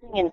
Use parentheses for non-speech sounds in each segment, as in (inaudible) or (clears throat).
Tingin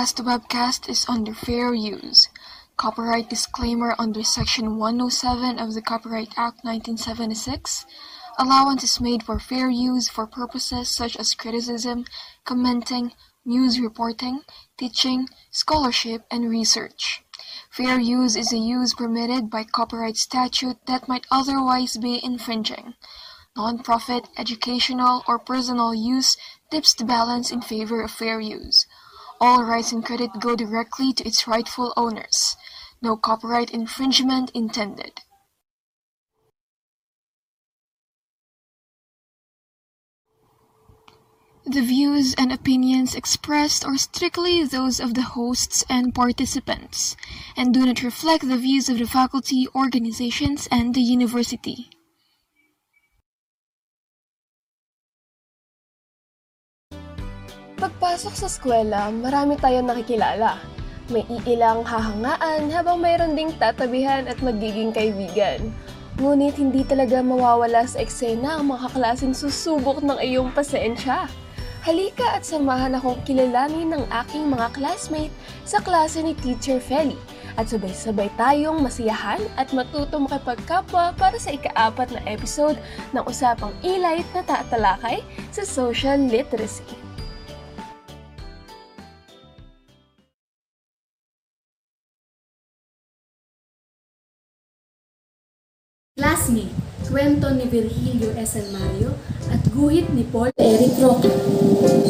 Podcast webcast is under fair use. Copyright disclaimer under Section 107 of the Copyright Act 1976. Allowance is made for fair use for purposes such as criticism, commenting, news reporting, teaching, scholarship, and research. Fair use is a use permitted by copyright statute that might otherwise be infringing. Non-profit, educational, or personal use tips the balance in favor of fair use. All rights and credit go directly to its rightful owners. No copyright infringement intended. The views and opinions expressed are strictly those of the hosts and participants, and do not reflect the views of the faculty, organizations, and the university. Pagpasok sa eskwela, marami tayong nakikilala. May iilang hahangaan habang mayroon ding tatabihan at magiging kaibigan. Ngunit hindi talaga mawawala sa eksena ang mga kaklaseng susubok ng iyong pasensya. Halika at samahan akong kilalanin ng aking mga classmate sa klase ni Teacher Feli at sabay-sabay tayong masiyahan at matuto makipagkapwa para sa ikaapat na episode ng Usapang Ilite na tatalakay sa social literacy. Classmate, kwento ni Virgilio S. Mario at guhit ni Paul Eric Roca.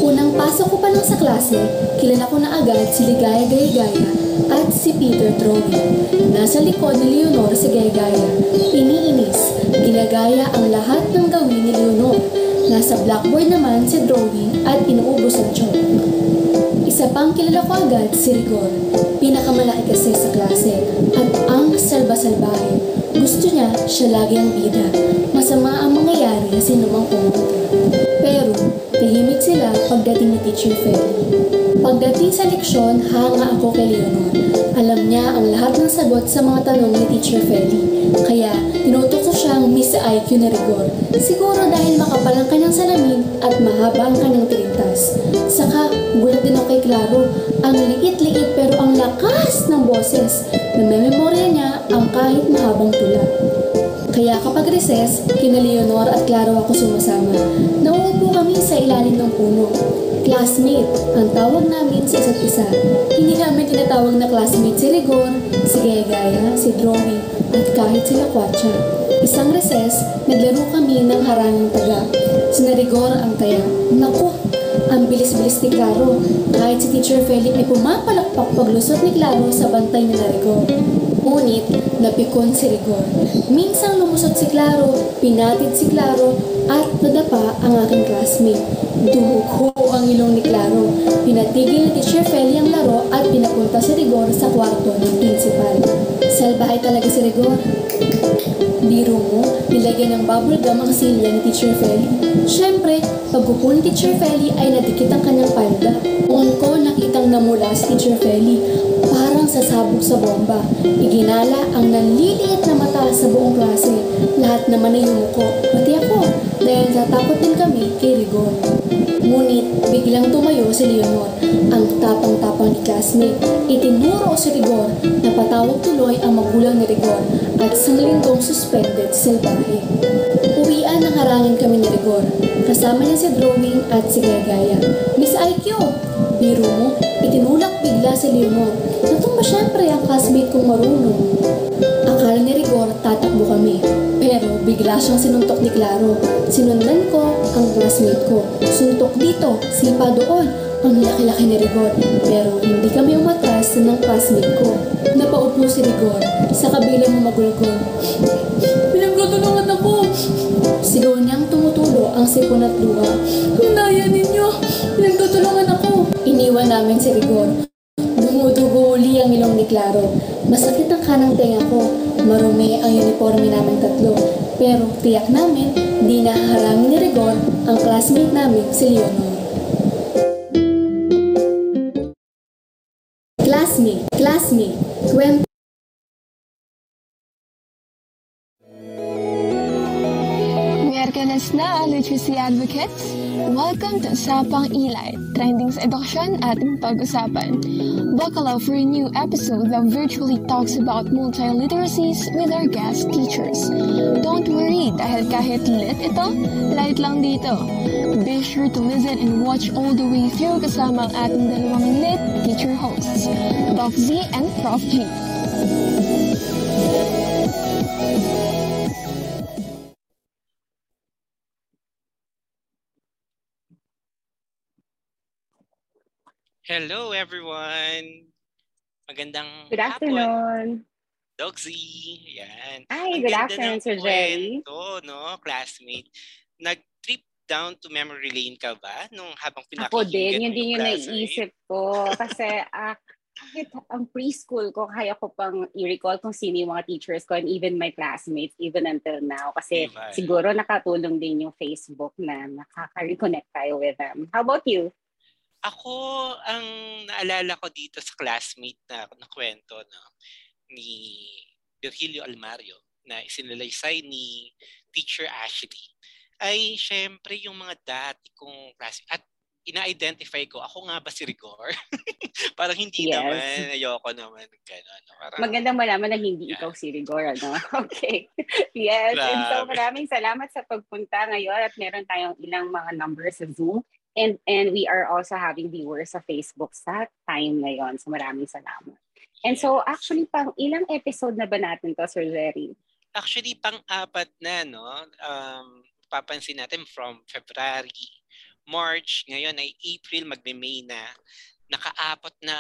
Unang pasok ko pa lang sa klase, kilala ko na agad si Ligaya Gaygaya at si Peter Trowie. Nasa likod ni Leonor si Gaygaya. Iniinis, ginagaya ang lahat ng gawin ni Leonor. Nasa blackboard naman si Drawing at inuubos ang chok. Isa pang kilala ko agad si Rigor. Pinakamalaki kasi sa klase at ang salba-salbahe. Gusto niya, siya lagi ang bida. Masama ang mangyayari sa sinumang pumunta. Pero, tahimik sila pagdating ni Teacher Feli. Pagdating sa leksyon, hanga ako kay Leonor. Alam niya ang lahat ng sagot sa mga tanong ni Teacher Feli. Kaya, tinutukso siyang Miss IQ na rigor. Siguro dahil makapal ang kanyang salamin at mahaba ang kanyang tirintas. Saka, gulat din ako kay Claro. Ang liit-liit pero lakas ng boses. Namememorya niya ang kahit mahabang tula. Kaya kapag recess, kina Leonor at Claro ako sumasama. Nauupo kami sa ilalim ng puno. Classmate, ang tawag namin sa isa't isa. Hindi namin tinatawag na classmate si Rigor, si Gaya-Gaya, si Drowy, at kahit sila Kwatcha. Isang recess, naglaro kami ng harangang taga. Si Rigor ang taya. Naku, ang bilis-bilis ni Claro. Kahit si Teacher Feli ay pumapalakpak paglusot ni Claro sa bantay ni Rigor. Ngunit, napikon si Rigor. Minsang lumusot si Claro, pinatid si Claro, at nadapa ang aking classmate. Dumugo ang ilong ni Claro. Pinatigil ni Teacher Feli ang laro at pinapunta si Rigor sa kwarto ng principal. Salbahay talaga si Rigor. Biro mo, nilagyan ng bubble gum ang silya ni Teacher Feli. Siyempre, pagkupo ni Teacher Feli ay nadikit ang kanyang palda. Kung Biglang namula si Teacher Feli, parang sasabog sa bomba. Iginala ang nanliliit na mata sa buong klase. Lahat naman ay yumuko, pati ako, dahil natakot din kami kay Rigor. Ngunit biglang tumayo si Leonor, ang tapang-tapang ni classmate. Itinuro si Rigor na patawag tuloy ang magulang ni Rigor at sanglingkong suspended sa salbahe. Harangin kami ni Rigor. Kasama niya si Drawing at si Gagaya. Miss IQ, biro mo, itinulak bigla si Leonor. Natumba syempre ang classmate kong marunong. Akala ni Rigor tatakbo kami. Pero bigla siyang sinuntok ni Claro. Sinundan ko ang classmate ko. Suntok dito, sipa doon. Ang laki-laki ni Rigor. Pero hindi kami umatras ng classmate ko. Napaupo si Rigor sa kabilang magulgol. (sniffs) Pinagtutulungan ako! (sniffs) Ang sipon at luha. Hinaya ninyo! Pinagtutulungan ako! Iniwan namin si Rigor. Dumudugo uli ang ilong ni Claro. Masakit ang kanang tenga ko. Marumi ang uniforme namin tatlo. Pero tiyak namin, di nahaharangin ni Rigor ang classmate namin si Leonor. Advocates! Welcome to Sapang Ilay, trending sa edukasyon at pag-usapan. Up for a new episode that virtually talks about multiliteracies with our guest teachers. Don't worry, dahil kahit lit ito, light lang dito. Be sure to listen and watch all the way through kasama ang ating dalawang lit teacher hosts, Doc Z and Prof G. Hello everyone! Magandang Good hapon. afternoon. Dogsy. Yan. Hi, Ang good afternoon, Sir Jerry. kwento, no, classmate. Nag-trip down to memory lane ka ba nung habang Ako pinakikinggan din, yun din yung naiisip ko. Kasi (laughs) ah, kahit ang preschool ko, kaya ko pang i-recall kung sino yung mga teachers ko and even my classmates, even until now. Kasi Diba? siguro nakatulong din yung Facebook na nakaka-reconnect tayo with them. How about you? Ako, ang naalala ko dito sa classmate na, na kwento no, ni Virgilio Almario na isinalaysay ni Teacher Ashley ay syempre yung mga dati kong classmate. At ina-identify ko, ako nga ba si Rigor? (laughs) Parang hindi Yes. naman, ayoko naman. Gano'n. Parang, Magandang malaman na hindi Yeah. ikaw si Rigor, ano? (laughs) Okay. yes. And so Grabe. maraming salamat sa pagpunta ngayon at meron tayong ilang mga numbers sa Zoom. And and we are also having viewers sa Facebook sa time ngayon. So maraming salamat. And so actually pang ilang episode na ba natin to, Sir Jerry? Actually, pang-apat na, no? Um, papansin natin from February, March, ngayon ay April, magme-May na. Nakaapat na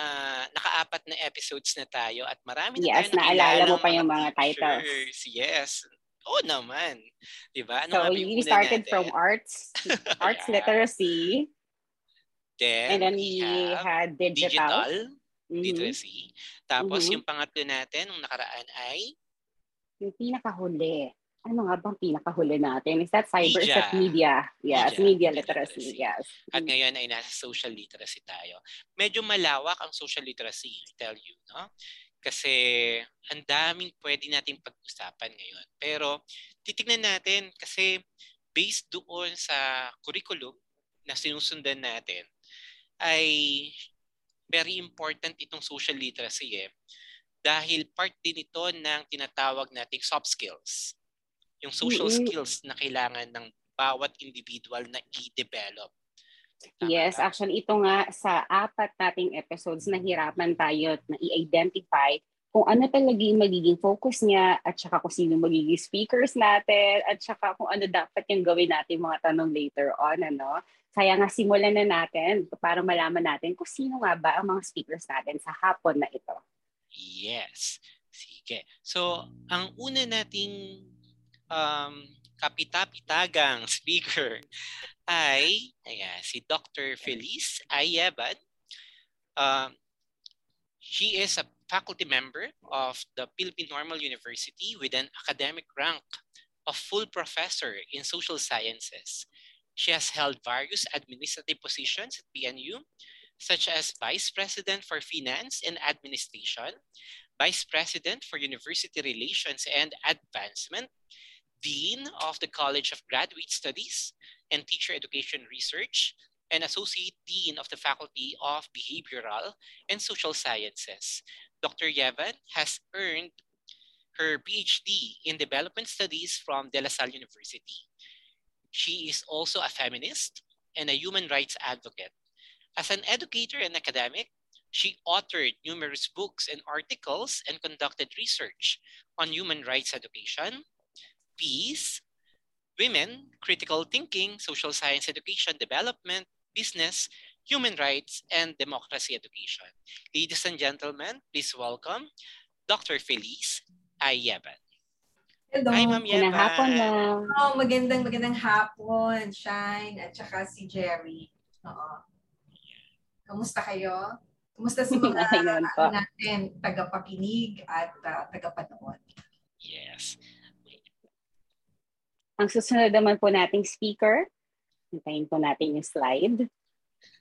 nakaapat na episodes na tayo at marami na Yes, tayo naalala mo pa yung mga titles. Yes. Oo naman. 'Di ba? Ano so we started natin? from arts, (laughs) arts Yeah. literacy, Then, and then we we had digital. digital Mhm. literacy. Tapos Mhm. yung pangatlo natin nung nakaraan ay Yung pinakahuli. Ano nga bang pinakahuli natin? Is that cyber? Is Media. that media? Yes, Media media, literacy. literacy. Yes. At ngayon ay nasa social literacy tayo. Medyo malawak ang social literacy, I tell you, no? Kasi ang daming pwede nating pag-usapan ngayon. Pero titignan natin kasi based doon sa curriculum na sinusundan natin ay very important itong social literacy eh. Dahil part din ito ng tinatawag nating soft skills. Yung social Mm-mm. skills na kailangan ng bawat individual na i-develop. Tama Yes, actually ito nga sa apat nating episodes nahirapan tayo na i-identify kung ano talaga yung magiging focus niya at saka kung sino magiging speakers natin at saka kung ano dapat yung gawin natin mga tanong later on. Ano? Kaya nga simulan na natin para malaman natin kung sino nga ba ang mga speakers natin sa hapon na ito. Yes. Sige. So, ang una nating um, kapitapitagang speaker ay ayan, si Dr. Feliz Ayaban. Um, she is a faculty member of the Philippine Normal University with an academic rank of full professor in social sciences. She has held various administrative positions at PNU, such as Vice President for Finance and Administration, Vice President for University Relations and Advancement, Dean of the College of Graduate Studies and Teacher Education Research, and Associate Dean of the Faculty of Behavioral and Social Sciences. Dr. Yevan has earned her PhD in Development Studies from De La Salle University. She is also a feminist and a human rights advocate. As an educator and academic, she authored numerous books and articles and conducted research on human rights education, peace, women, critical thinking, social science education development, business, human rights, and democracy education. Ladies and gentlemen, please welcome Dr. Felice Ayaban. Hello. Hi, Ma'am Yeban. Magandang hapon na. Oh, magandang magandang hapon, Shine, at saka si Jerry. Oo. Kamusta kayo? Kamusta sa (laughs) mga Okay naman natin, tagapakinig at uh, tagapanood? Yes. Ang susunod naman po nating speaker, hintayin po natin yung slide,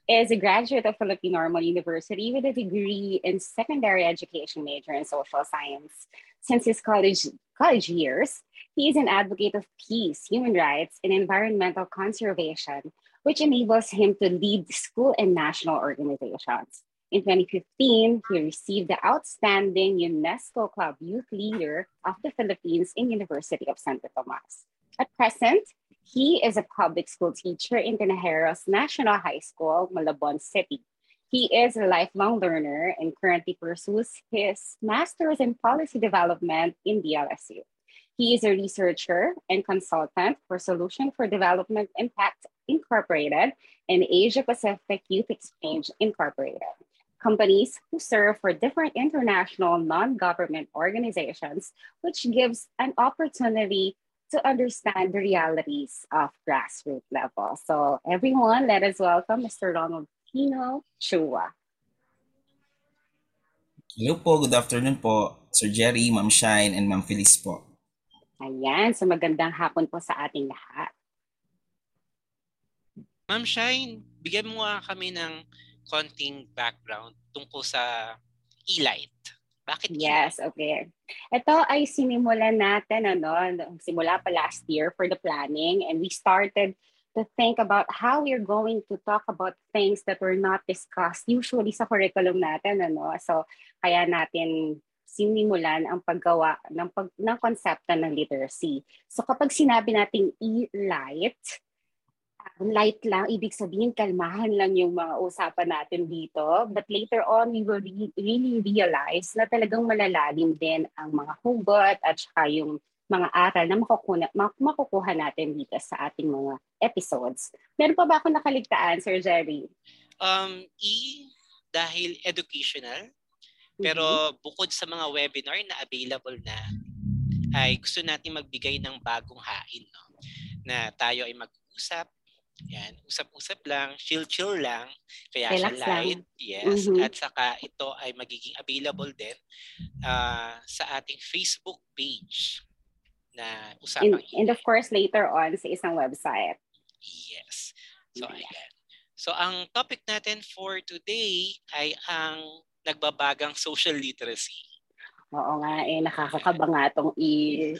is a graduate of Philippine Normal University with a degree in secondary education major in social science. Since his college, college years, he is an advocate of peace, human rights, and environmental conservation, which enables him to lead school and national organizations. In 2015, he received the Outstanding UNESCO Club Youth Leader of the Philippines in University of Santo Tomas. At present, he is a public school teacher in Tinajeros National High School, Malabon City. He is a lifelong learner and currently pursues his master's in policy development in the LSU. He is a researcher and consultant for Solution for Development Impact Incorporated and Asia Pacific Youth Exchange Incorporated, companies who serve for different international non government organizations, which gives an opportunity to understand the realities of grassroots level. So, everyone, let us welcome Mr. Ronald Pino Chua. Hello po, good afternoon po, Sir Jerry, Ma'am Shine, and Ma'am Felice po. Ayan, so magandang hapon po sa ating lahat. Ma'am Shine, bigyan mo nga kami ng konting background tungkol sa e-light. Bakit Yes, okay. Ito ay sinimulan natin, ano, simula pa last year for the planning and we started to think about how we're going to talk about things that were not discussed usually sa curriculum natin, ano. So, kaya natin sinimulan ang paggawa ng, pag, ng konsepto ng literacy. So, kapag sinabi nating e-light, ang light lang, ibig sabihin kalmahan lang yung mga usapan natin dito. But later on, we will re- really realize na talagang malalalim din ang mga hugot at saka yung mga aral na makukuha, makukuha natin dito sa ating mga episodes. Meron pa ba ako nakaligtaan, Sir Jerry? Um, E, dahil educational, pero bukod sa mga webinar na available na, ay gusto natin magbigay ng bagong hain. No? Na tayo ay mag-usap, yan, usap-usap lang, chill-chill lang, kaya siya Relax lang. light. Yes, Mhm. at saka ito ay magiging available din ah, sa ating Facebook page na And, usapang and of course, later on sa isang website. Yes. So, ayan. So, ang topic natin for today ay ang nagbabagang social literacy. Oo nga, eh, nakakakaba nga itong i-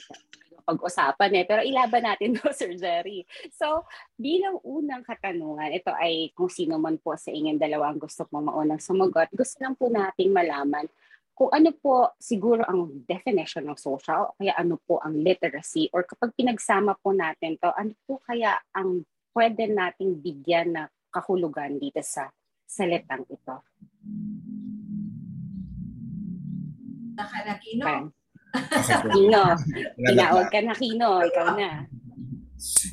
pag-usapan eh. Pero ilaban natin (laughs) to, Sir Jerry. So, bilang unang katanungan, ito ay kung sino man po sa inyong dalawang gusto pong maunang sumagot, gusto lang po nating malaman kung ano po siguro ang definition ng social, kaya ano po ang literacy, or kapag pinagsama po natin to, ano po kaya ang pwede nating bigyan na kahulugan dito sa salitang ito. Nakanakino? Okay. Okay. Kino, tinawag ka na Kino, ikaw na.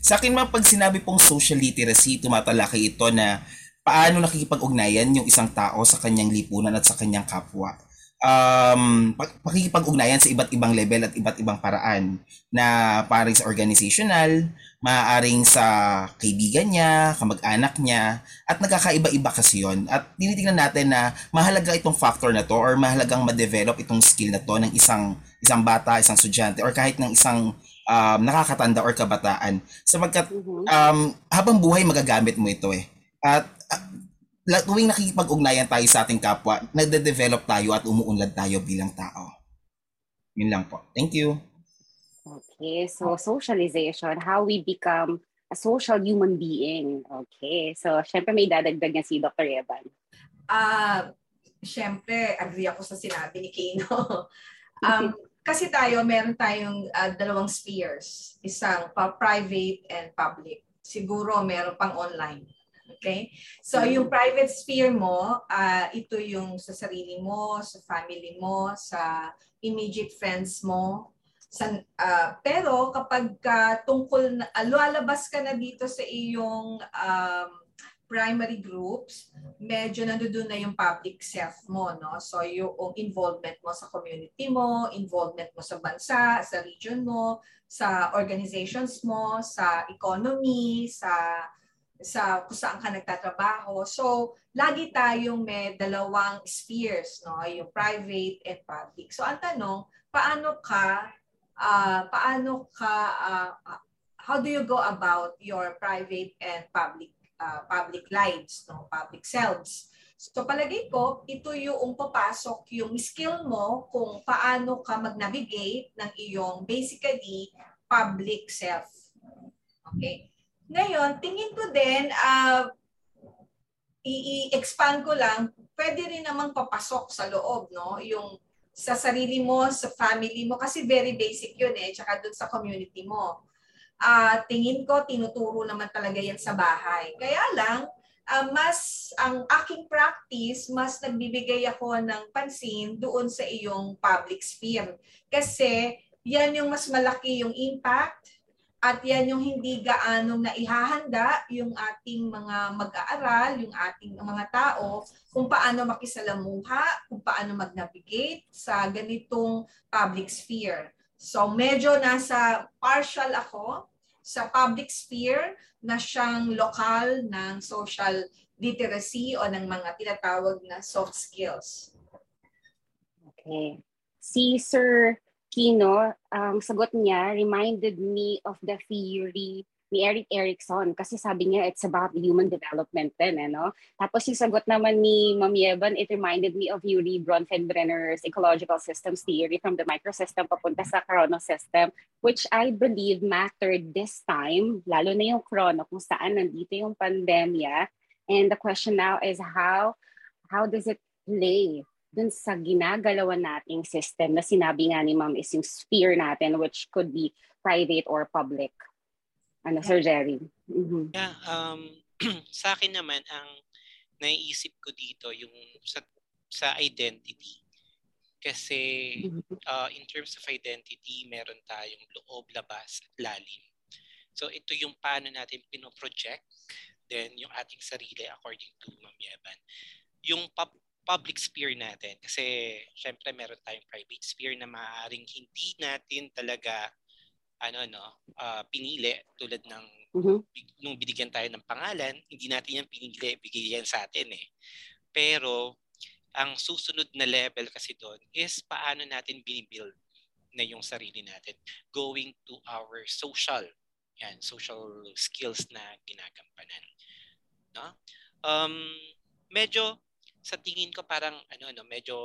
Sa akin man, pag sinabi pong social literacy, tumatalakay ito na paano nakikipag-ugnayan yung isang tao sa kanyang lipunan at sa kanyang kapwa. Um, pag- pakikipag-ugnayan sa iba't ibang level at iba't ibang paraan na paring sa organizational, maaaring sa kaibigan niya, kamag-anak niya, at nagkakaiba-iba kasi yon. At tinitingnan natin na mahalaga itong factor na to or mahalagang ma-develop itong skill na to ng isang isang bata, isang estudyante, or kahit ng isang um, nakakatanda or kabataan. Sapagkat Mhm. um, habang buhay magagamit mo ito eh. At uh, tuwing nakikipag-ugnayan tayo sa ating kapwa, nagde-develop tayo at umuunlad tayo bilang tao. Yun lang po. Thank you. Okay, so socialization, how we become a social human being. Okay, so syempre may dadagdag niya si Dr. Evan. Ah, syempre, agree ako sa sinabi ni Kino. (laughs) um, kasi tayo, meron tayong ah, dalawang spheres. Isang pa private and public. Siguro meron pang online. Okay? So, yung private sphere mo, ah, ito yung sa sarili mo, sa family mo, sa immediate friends mo. Sa, ah, pero kapag ka tungkol na, ah, lumalabas ka na dito sa iyong um, primary groups, medyo nandoon na yung public self mo, no? So yung involvement mo sa community mo, involvement mo sa bansa, sa region mo, sa organizations mo, sa economy, sa sa kung saan ka nagtatrabaho. So, lagi tayong may dalawang spheres, no? Yung private and public. So, ang tanong, paano ka ah, paano ka ah, how do you go about your private and public uh, public lives, no, public selves. So palagay ko, ito yung papasok yung skill mo kung paano ka mag-navigate ng iyong basically public self. Okay? Ngayon, tingin ko din, uh, i-expand ko lang, pwede rin namang papasok sa loob, no? Yung sa sarili mo, sa family mo, kasi very basic yun eh, tsaka dun sa community mo uh, tingin ko tinuturo naman talaga yan sa bahay. Kaya lang, uh, mas ang aking practice, mas nagbibigay ako ng pansin doon sa iyong public sphere. Kasi yan yung mas malaki yung impact at yan yung hindi gaanong naihahanda yung ating mga mag-aaral, yung ating mga tao, kung paano makisalamuha, kung paano mag-navigate sa ganitong public sphere. So medyo nasa partial ako sa public sphere na siyang lokal ng social literacy o ng mga tinatawag na soft skills. Okay. Si Sir Kino, ang sagot niya reminded me of the theory ni Eric Erickson kasi sabi niya it's about human development din, eh, no? Tapos yung sagot naman ni Ma'am Yevan, it reminded me of Yuri Bronfenbrenner's ecological systems theory from the microsystem papunta sa chronosystem, which I believe mattered this time, lalo na yung chrono, kung saan nandito yung pandemya. And the question now is how how does it play dun sa ginagalawan nating system na sinabi nga ni ma'am is yung sphere natin which could be private or public ano, Sir Jerry. Mm-hmm. Yeah, um, (clears throat) sa akin naman, ang naiisip ko dito yung sa, sa identity. Kasi uh, in terms of identity, meron tayong loob, labas, at lalim. So ito yung paano natin pinoproject then yung ating sarili according to Ma'am Yeban. Yung pub- public sphere natin. Kasi syempre meron tayong private sphere na maaaring hindi natin talaga ano no uh, pinili. Tulad ng mm-hmm. nung binigyan tayo ng pangalan hindi natin yan pinili bigyan sa atin eh. Pero ang susunod na level kasi doon is paano natin binibuild na yung sarili natin. Going to our social yan social skills na ginagampanan. No? Um medyo sa tingin ko parang ano no medyo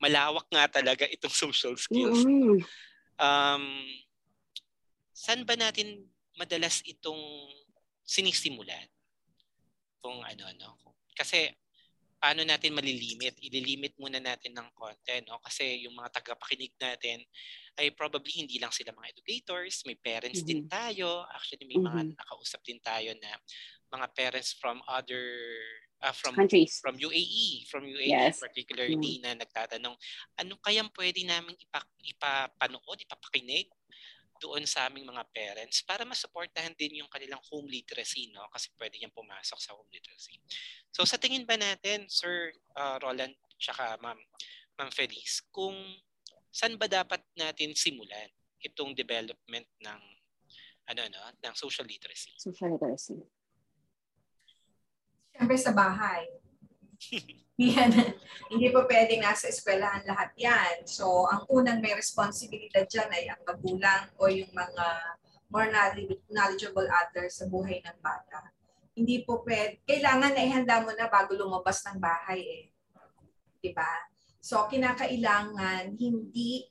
malawak nga talaga (laughs) itong social skills mm-hmm. um saan ba natin madalas itong sinisimulan? Kung ano, no? Kasi paano natin malilimit? Ililimit muna natin ng konti, no? Kasi yung mga tagapakinig natin ay probably hindi lang sila mga educators, may parents mm-hmm. din tayo. Actually, may mm-hmm. mga nakausap din tayo na mga parents from other uh, from countries from UAE from UAE yes. particularly mm-hmm. na nagtatanong ano kayang pwede namin ipa, ipapanood ipapakinig doon sa aming mga parents para masuportahan din yung kanilang home literacy, no? Kasi pwede niyang pumasok sa home literacy. So sa tingin ba natin, Sir uh, Roland, tsaka Ma'am, Ma'am Feliz, kung saan ba dapat natin simulan itong development ng ano no, ng social literacy? Social literacy. Siyempre sa bahay. (laughs) yan, hindi po pwedeng nasa eskwelahan lahat yan. So, ang unang may responsibilidad dyan ay ang magulang o yung mga more knowledgeable others sa buhay ng bata. Hindi po pwede. Kailangan na ihanda mo na bago lumabas ng bahay eh. 'Di ba? So kinakailangan hindi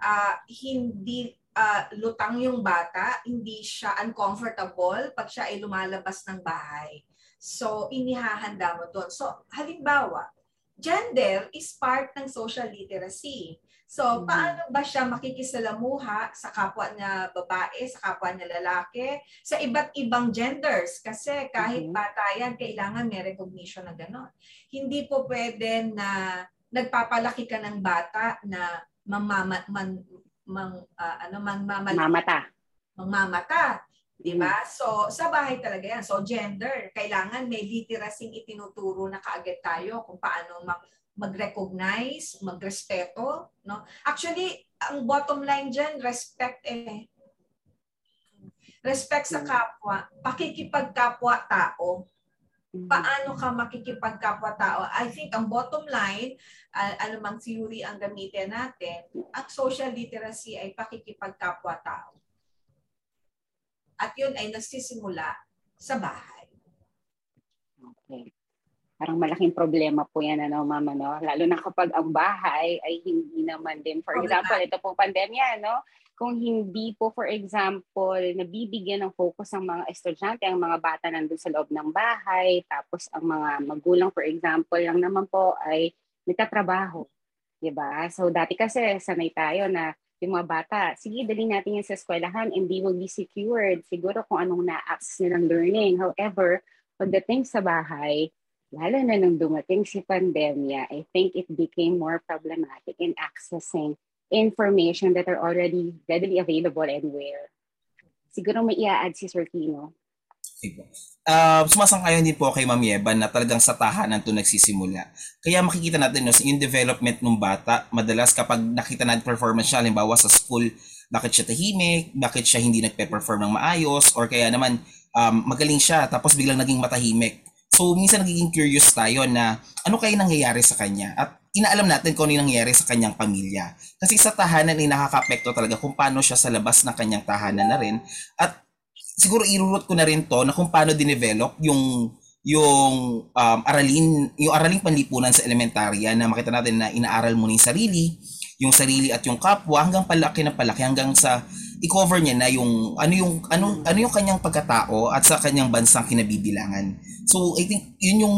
uh, hindi uh, lutang yung bata, hindi siya uncomfortable pag siya ay lumalabas ng bahay. So inihahanda mo doon. So halimbawa, gender is part ng social literacy. So, mm-hmm. paano ba siya makikisalamuha sa kapwa niya babae, sa kapwa niya lalaki, sa iba't ibang genders? Kasi kahit mm-hmm. bata yan, kailangan may recognition na gano'n. Hindi po pwede na nagpapalaki ka ng bata na mamama, man, mang, uh, ano, mangmamali. Mamata. Mangmamata. Di ba? So, sa bahay talaga yan. So, gender. Kailangan may literacy itinuturo na kaagad tayo kung paano mag mag-recognize, magrespeto, no? Actually, ang bottom line diyan, respect eh. Respect sa kapwa, pakikipagkapwa-tao. Paano ka makikipagkapwa-tao? I think ang bottom line, uh, anumang theory ang gamitin natin, ang social literacy ay pakikipagkapwa-tao. At yun ay nagsisimula sa bahay. Okay parang malaking problema po yan, ano, mama, no? Lalo na kapag ang bahay ay hindi naman din. For example, ito pong pandemya, no? Kung hindi po, for example, nabibigyan ng focus ang mga estudyante, ang mga bata nandun sa loob ng bahay, tapos ang mga magulang, for example, lang naman po ay nagtatrabaho. Diba? So, dati kasi sanay tayo na yung mga bata, sige, dali natin yan sa eskwelahan and they will be secured. Siguro kung anong na-access nilang learning. However, pagdating sa bahay, lalo na nung dumating si pandemya, I think it became more problematic in accessing information that are already readily available anywhere. Siguro may i-add si Sir Kino. Uh, sumasang-ayon din po kay Ma'am Yeban na talagang sa tahanan to nagsisimula. Kaya makikita natin no, yung development ng bata, madalas kapag nakita natin performance siya, halimbawa sa school, bakit siya tahimik, bakit siya hindi nagpe-perform ng maayos, or kaya naman um, magaling siya tapos biglang naging matahimik So, minsan nagiging curious tayo na ano kaya nangyayari sa kanya at inaalam natin kung ano yung nangyayari sa kanyang pamilya. Kasi sa tahanan ay nakaka-apekto talaga kung paano siya sa labas ng kanyang tahanan na rin. At siguro irurot ko na rin to na kung paano dinevelop yung yung um, aralin, yung araling panlipunan sa elementarya na makita natin na inaaral mo yung sarili, yung sarili at yung kapwa hanggang palaki na palaki hanggang sa i-cover niya na yung ano yung ano ano yung kanyang pagkatao at sa kanyang bansang kinabibilangan. So I think yun yung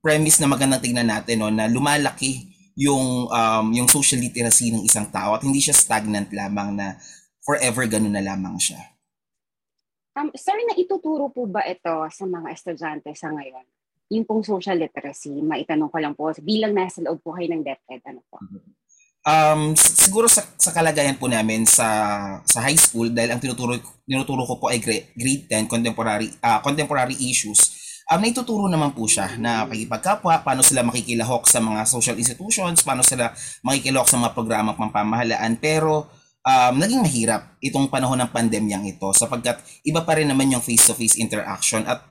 premise na magandang tingnan natin no na lumalaki yung um, yung social literacy ng isang tao at hindi siya stagnant lamang na forever ganun na lamang siya. Um, sir, na ituturo po ba ito sa mga estudyante sa ngayon? Yung pong social literacy, maitanong ko lang po, bilang nasa loob po kayo ng DepEd, ano po? Mm-hmm. Um, siguro sa, sa kalagayan po namin sa sa high school dahil ang tinuturo tinuturo ko po ay grade, grade 10 contemporary uh, contemporary issues. Um, naituturo naman po siya na pagkipagkapwa, paano sila makikilahok sa mga social institutions, paano sila makikilahok sa mga programang pampamahalaan. Pero um, naging mahirap itong panahon ng pandemyang ito sapagkat iba pa rin naman yung face-to-face interaction at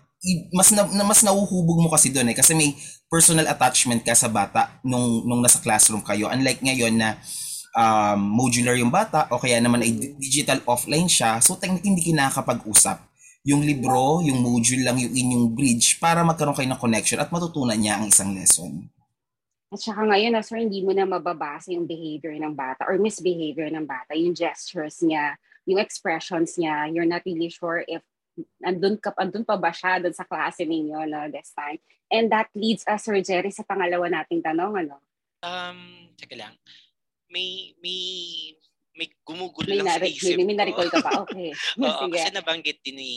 mas na, mas nauhubog mo kasi doon eh. Kasi may personal attachment ka sa bata nung nung nasa classroom kayo. Unlike ngayon na um, modular yung bata o kaya naman ay digital offline siya. So technically hindi kinakapag-usap. Yung libro, yung module lang yung inyong bridge para magkaroon kayo ng connection at matutunan niya ang isang lesson. At saka ngayon, na, sir, hindi mo na mababasa yung behavior ng bata or misbehavior ng bata, yung gestures niya, yung expressions niya. You're not really sure if andun, ka, andun pa ba siya doon sa klase ninyo no, this time? And that leads us, Sir Jerry, sa pangalawa nating tanong. Ano? Um, teka lang. May, may, may gumugulo may lang sa isip may, may na-recall ka pa? Okay. (laughs) Oo, (laughs) Sige. kasi nabanggit din ni,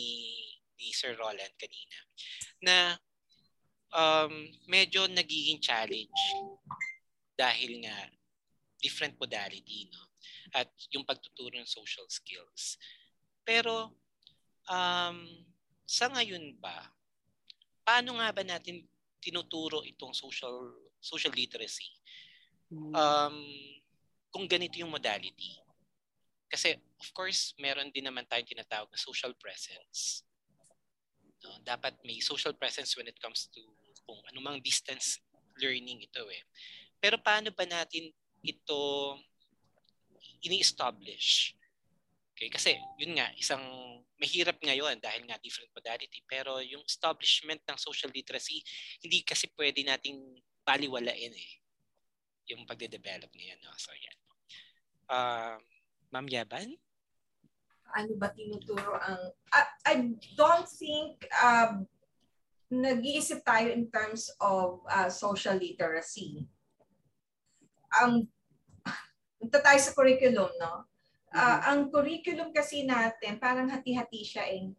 ni Sir Roland kanina na um, medyo nagiging challenge dahil nga different modality no at yung pagtuturo ng social skills pero um, sa ngayon ba, paano nga ba natin tinuturo itong social social literacy? Hmm. Um, kung ganito yung modality. Kasi of course, meron din naman tayong tinatawag na social presence. No, dapat may social presence when it comes to kung anumang distance learning ito eh. Pero paano ba natin ito ini-establish? Okay, kasi yun nga, isang mahirap ngayon dahil nga different modality. Pero yung establishment ng social literacy, hindi kasi pwede nating baliwalain eh. Yung pagde-develop ngayon. No? So yan. Uh, Ma'am Yaban? Ano ba tinuturo ang... I, I don't think um, nag-iisip tayo in terms of uh, social literacy. Ang (laughs) um, tayo sa curriculum, no? Uh, ang curriculum kasi natin, parang hati-hati siya eh.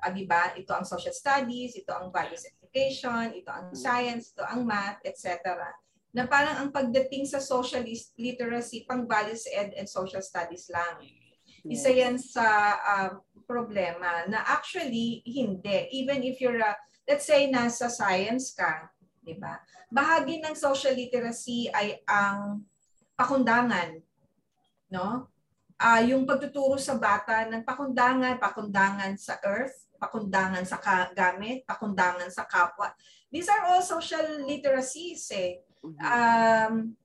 Uh, diba? Ito ang social studies, ito ang values education, ito ang science, ito ang math, etc. Na parang ang pagdating sa social literacy, pang values ed and social studies lang. Isa yan sa uh, problema na actually hindi. Even if you're, a, let's say, nasa science ka, di ba? Bahagi ng social literacy ay ang pakundangan, no? uh, yung pagtuturo sa bata ng pakundangan, pakundangan sa earth, pakundangan sa gamit, pakundangan sa kapwa. These are all social literacies eh. Um,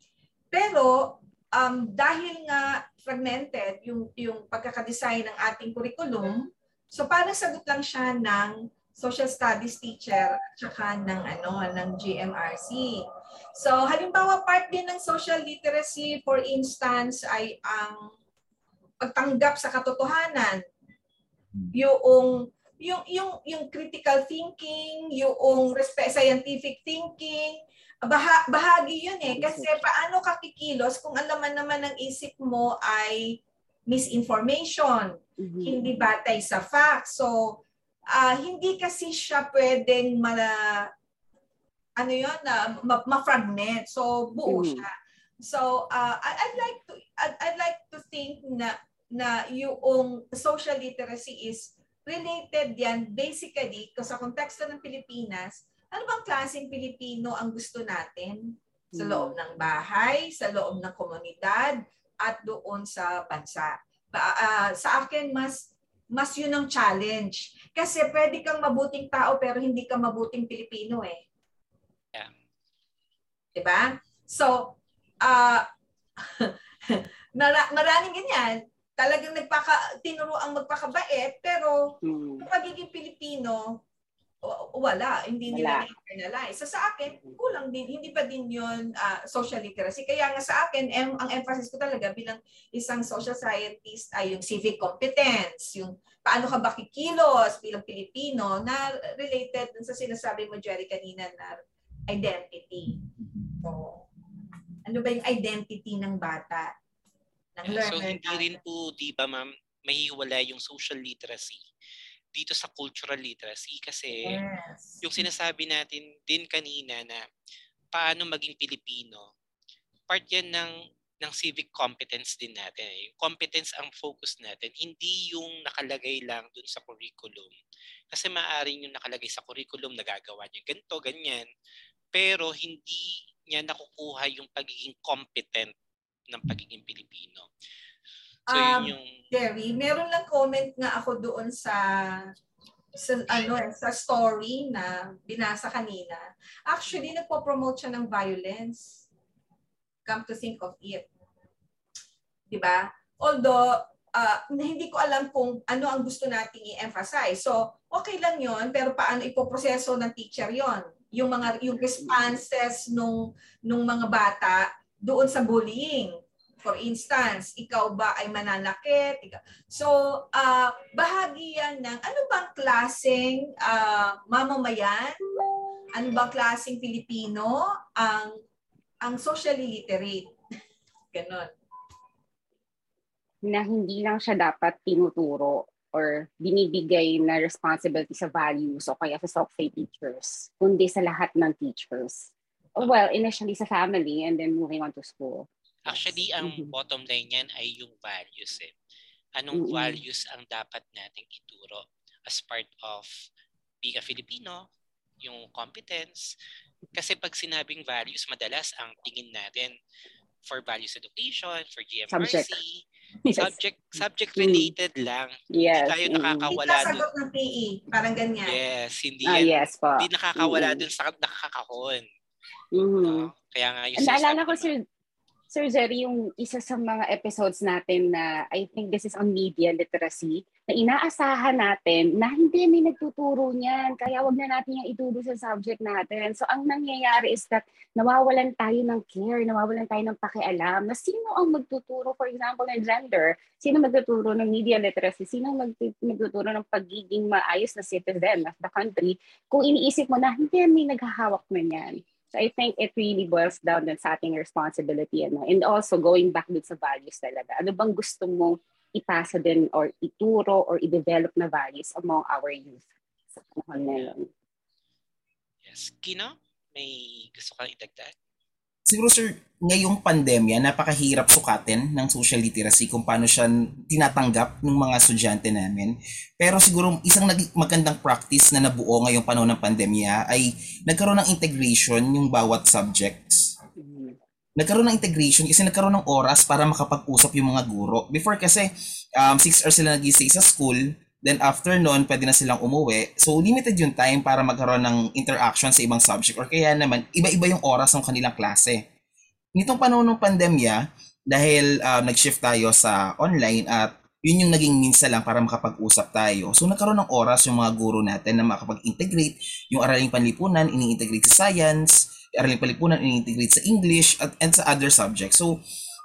pero um, dahil nga fragmented yung, yung pagkakadesign ng ating curriculum, so parang sagot lang siya ng social studies teacher at saka ng ano ng GMRC. So halimbawa part din ng social literacy for instance ay ang pagtanggap sa katotohanan. Hmm. Yung yung yung yung critical thinking, yung respect scientific thinking, bah- bahagi 'yun eh kasi paano ka kikilos kung alam naman ng isip mo ay misinformation, mm-hmm. hindi batay sa facts. So uh, hindi kasi siya pwedeng ma ano 'yon na uh, ma-fragment. So buo mm-hmm. siya. So uh, I, I'd like to I'd, I'd like to think na na yung social literacy is related yan basically sa konteksto ng Pilipinas, ano bang klaseng Pilipino ang gusto natin sa loob hmm. ng bahay, sa loob ng komunidad, at doon sa bansa. Uh, sa akin, mas mas yun ang challenge. Kasi pwede kang mabuting tao pero hindi ka mabuting Pilipino eh. Yeah. Diba? So, (laughs) uh, maraming ganyan talagang nagpaka tinuro ang magpakabait pero yung pagiging Pilipino wala hindi nila na-internalize. So sa akin kulang din hindi pa din yon uh, social literacy. Kaya nga sa akin em, ang emphasis ko talaga bilang isang social scientist ay yung civic competence, yung paano ka ba kikilos bilang Pilipino na related dun sa sinasabi mo Jerry kanina na identity. So, ano ba yung identity ng bata? ng learner. So hindi rin po, di ba ma'am, mahiwala yung social literacy dito sa cultural literacy kasi yes. yung sinasabi natin din kanina na paano maging Pilipino, part yan ng ng civic competence din natin. Yung competence ang focus natin, hindi yung nakalagay lang dun sa curriculum. Kasi maaaring yung nakalagay sa curriculum, nagagawa niya ganito, ganyan, pero hindi niya nakukuha yung pagiging competent ng pagiging Pilipino. So um, yun yung Jerry, meron lang comment nga ako doon sa sa ano eh, sa story na binasa kanina. Actually, nagpo-promote siya ng violence. Come to think of it. 'Di ba? Although uh, hindi ko alam kung ano ang gusto nating i-emphasize. So, okay lang 'yon, pero paano ipoproseso ng teacher 'yon? Yung mga yung responses nung nung mga bata doon sa bullying. For instance, ikaw ba ay mananakit? So, uh, bahagi yan ng ano bang klaseng uh, mamamayan? Ano bang klaseng Pilipino ang ang socially literate? (laughs) Ganon. Na hindi lang siya dapat tinuturo or binibigay na responsibility sa values o kaya sa self-say teachers, kundi sa lahat ng teachers well, initially sa family and then moving on to school. Actually, ang mm-hmm. bottom line niyan ay yung values eh. Anong mm-hmm. values ang dapat nating ituro as part of being a Filipino, yung competence. Kasi pag sinabing values, madalas ang tingin natin for values education, for GMRC, subject, (laughs) yes. subject, subject related mm. lang. Yes. Hindi tayo nakakawala doon. Sagot ng PE, parang ganyan. Yes, hindi ah, yan. Yes po. Hindi nakakawala mm-hmm. doon sa nakakakahon. Mm-hmm. Uh, kaya nga yung Naalala ko, Sir, Sir Jerry, yung isa sa mga episodes natin na I think this is on media literacy, na inaasahan natin na hindi may nagtuturo niyan, kaya wag na natin yung ituro sa subject natin. So ang nangyayari is that nawawalan tayo ng care, nawawalan tayo ng pakialam na sino ang magtuturo, for example, ng gender, sino magtuturo ng media literacy, sino magtuturo ng pagiging maayos na citizen of the country, kung iniisip mo na hindi may naghahawak na niyan. So I think it really boils down din sa ating responsibility ano? and also going back dun sa values talaga. Ano bang gusto mo ipasa din or ituro or i-develop na values among our youth sa panahon ngayon? Yes. Kino, may gusto kang idagdag? Siguro sir, ngayong pandemya, napakahirap sukatin ng social literacy kung paano siya tinatanggap ng mga estudyante namin. Pero siguro isang magandang practice na nabuo ngayong panahon ng pandemya ay nagkaroon ng integration yung bawat subjects. Nagkaroon ng integration kasi nagkaroon ng oras para makapag-usap yung mga guro. Before kasi, um, 6 hours sila nag sa school, Then after nun, pwede na silang umuwi. So limited yung time para magkaroon ng interaction sa ibang subject or kaya naman iba-iba yung oras ng kanilang klase. Nitong panahon ng pandemya, dahil uh, nag-shift tayo sa online at yun yung naging minsa lang para makapag-usap tayo. So nagkaroon ng oras yung mga guro natin na makapag-integrate yung araling panlipunan, ini-integrate sa science, araling panlipunan, ini-integrate sa English at and sa other subjects. So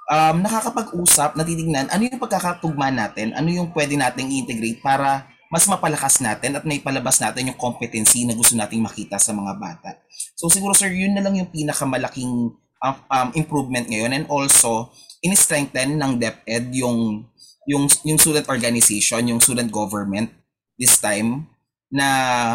um, nakakapag-usap, natitignan ano yung pagkakatugma natin, ano yung pwede nating i-integrate para mas mapalakas natin at may palabas natin yung competency na gusto nating makita sa mga bata. So siguro sir, yun na lang yung pinakamalaking um, um, improvement ngayon and also in-strengthen ng DepEd yung yung yung student organization, yung student government this time na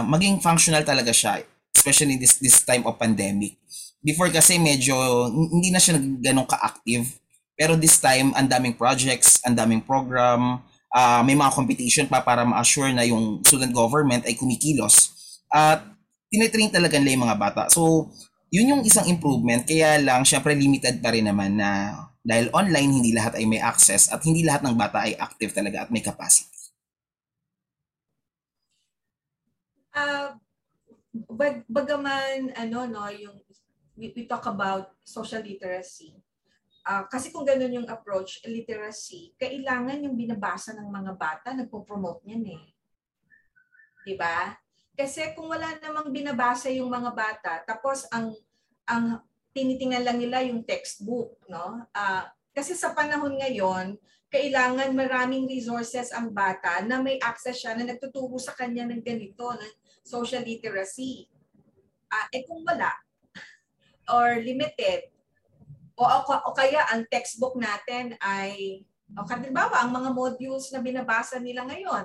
maging functional talaga siya especially this this time of pandemic. Before kasi medyo hindi na siya ganun ka-active pero this time, ang daming projects, ang daming program, uh, may mga competition pa para ma-assure na yung student government ay kumikilos. At tinitrain talaga nila yung mga bata. So, yun yung isang improvement. Kaya lang, syempre limited pa rin naman na dahil online, hindi lahat ay may access at hindi lahat ng bata ay active talaga at may capacity. Uh, bag, bagaman, ano, no, yung, we, we talk about social literacy, Uh, kasi kung ganun yung approach, literacy, kailangan yung binabasa ng mga bata, nagpo-promote niyan eh. Di ba? Kasi kung wala namang binabasa yung mga bata, tapos ang ang tinitingnan lang nila yung textbook, no? Uh, kasi sa panahon ngayon, kailangan maraming resources ang bata na may access siya na nagtuturo sa kanya ng ganito, ng social literacy. Uh, eh kung wala, (laughs) or limited, o, o, o kaya ang textbook natin ay, o kalimbawa, ang mga modules na binabasa nila ngayon,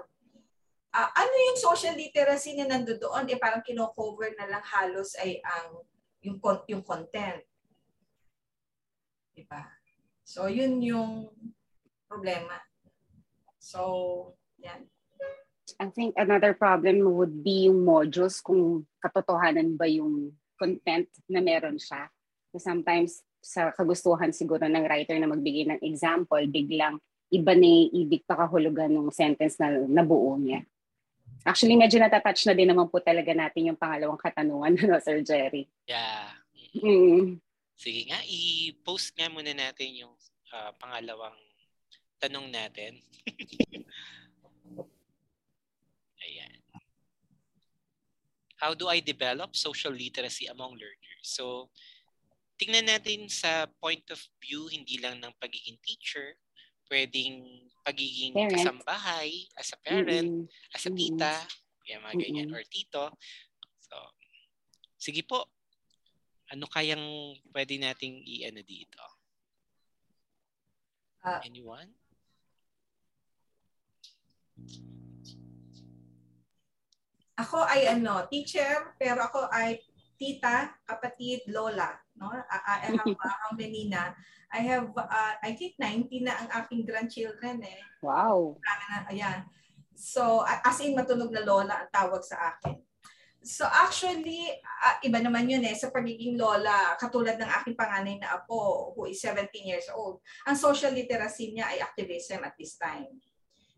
uh, ano yung social literacy na nandoon? Eh parang kino-cover na lang halos ay ang yung, yung content. Diba? So, yun yung problema. So, yan. I think another problem would be yung modules kung katotohanan ba yung content na meron siya. So sometimes sa kagustuhan siguro ng writer na magbigay ng example, biglang iba na ibig pakahulugan ng sentence na nabuo niya. Actually, medyo natatouch na din naman po talaga natin yung pangalawang katanungan, (laughs) no, Sir Jerry? Yeah. Mm. Sige nga, i-post nga muna natin yung uh, pangalawang tanong natin. (laughs) Ayan. How do I develop social literacy among learners? So, tingnan natin sa point of view hindi lang ng pagiging teacher, pwedeng pagiging parent. kasambahay, as a parent, mm-hmm. as a tita, mm-hmm. kaya mga ganyan, mm-hmm. or tito. So, sige po, ano kayang pwede nating i-ano dito? Uh, Anyone? Ako ay ano, teacher, pero ako ay tita, kapatid, lola. No? I, I have (laughs) uh, how many na? I have, uh, I think 90 na ang aking grandchildren eh. Wow. Na, ayan. So, as in matunog na lola ang tawag sa akin. So actually, uh, iba naman yun eh, sa pagiging lola, katulad ng aking panganay na apo, who is 17 years old. Ang social literacy niya ay activism at this time.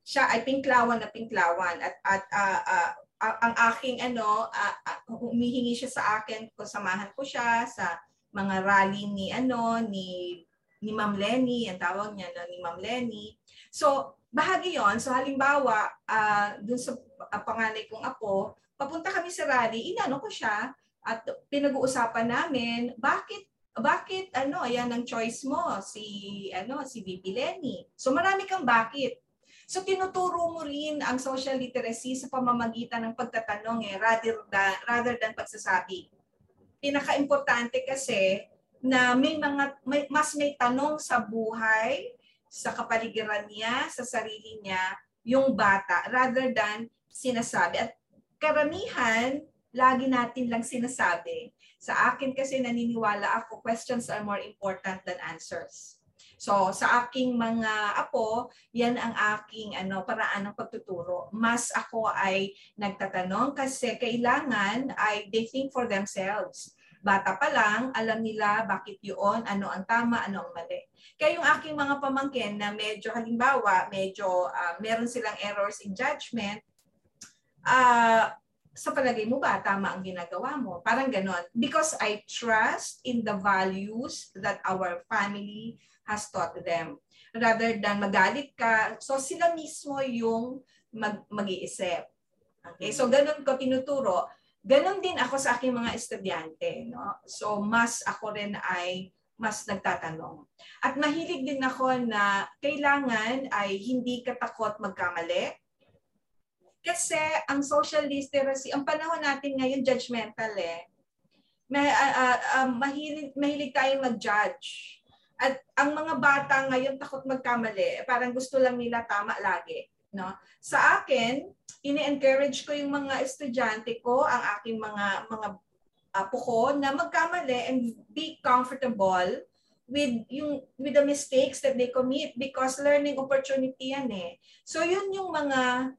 Siya ay pinklawan na pinklawan at, at uh, uh, ang aking ano, uh, humihingi siya sa akin kung samahan ko siya sa mga rally ni ano ni ni Ma'am Lenny, ang tawag niya na ni Ma'am Lenny. So, bahagi yon So, halimbawa, uh, dun sa uh, panganay kong apo, papunta kami sa rally, inano ko siya, at pinag-uusapan namin, bakit bakit ano ayan ang choice mo si ano si VP Lenny? So marami kang bakit so tinuturo mo rin ang social literacy sa pamamagitan ng pagtatanong eh rather than rather than pagsasabi pinaka-importante kasi na may mga may, mas may tanong sa buhay sa kapaligiran niya sa sarili niya yung bata rather than sinasabi at karamihan lagi natin lang sinasabi. Sa akin kasi naniniwala ako, questions are more important than answers. So sa aking mga apo, yan ang aking ano paraan ng pagtuturo. Mas ako ay nagtatanong kasi kailangan ay they think for themselves. Bata pa lang, alam nila bakit yun, ano ang tama, ano ang mali. Kaya yung aking mga pamangkin na medyo halimbawa, medyo uh, meron silang errors in judgment, uh, sa palagay mo ba tama ang ginagawa mo? Parang ganon. Because I trust in the values that our family has taught them. Rather than magalit ka, so sila mismo yung mag- mag-iisip. Okay? So ganon ko tinuturo. Ganon din ako sa aking mga estudyante. No? So mas ako rin ay mas nagtatanong. At mahilig din ako na kailangan ay hindi katakot magkamali kasi ang social literacy, ang panahon natin ngayon judgmental eh. May, uh, uh, uh, mahilig, mahilig tayong mag-judge. At ang mga bata ngayon takot magkamali, parang gusto lang nila tama lagi. No? Sa akin, ini-encourage ko yung mga estudyante ko, ang aking mga mga apo ko na magkamali and be comfortable with yung with the mistakes that they commit because learning opportunity yan eh. So yun yung mga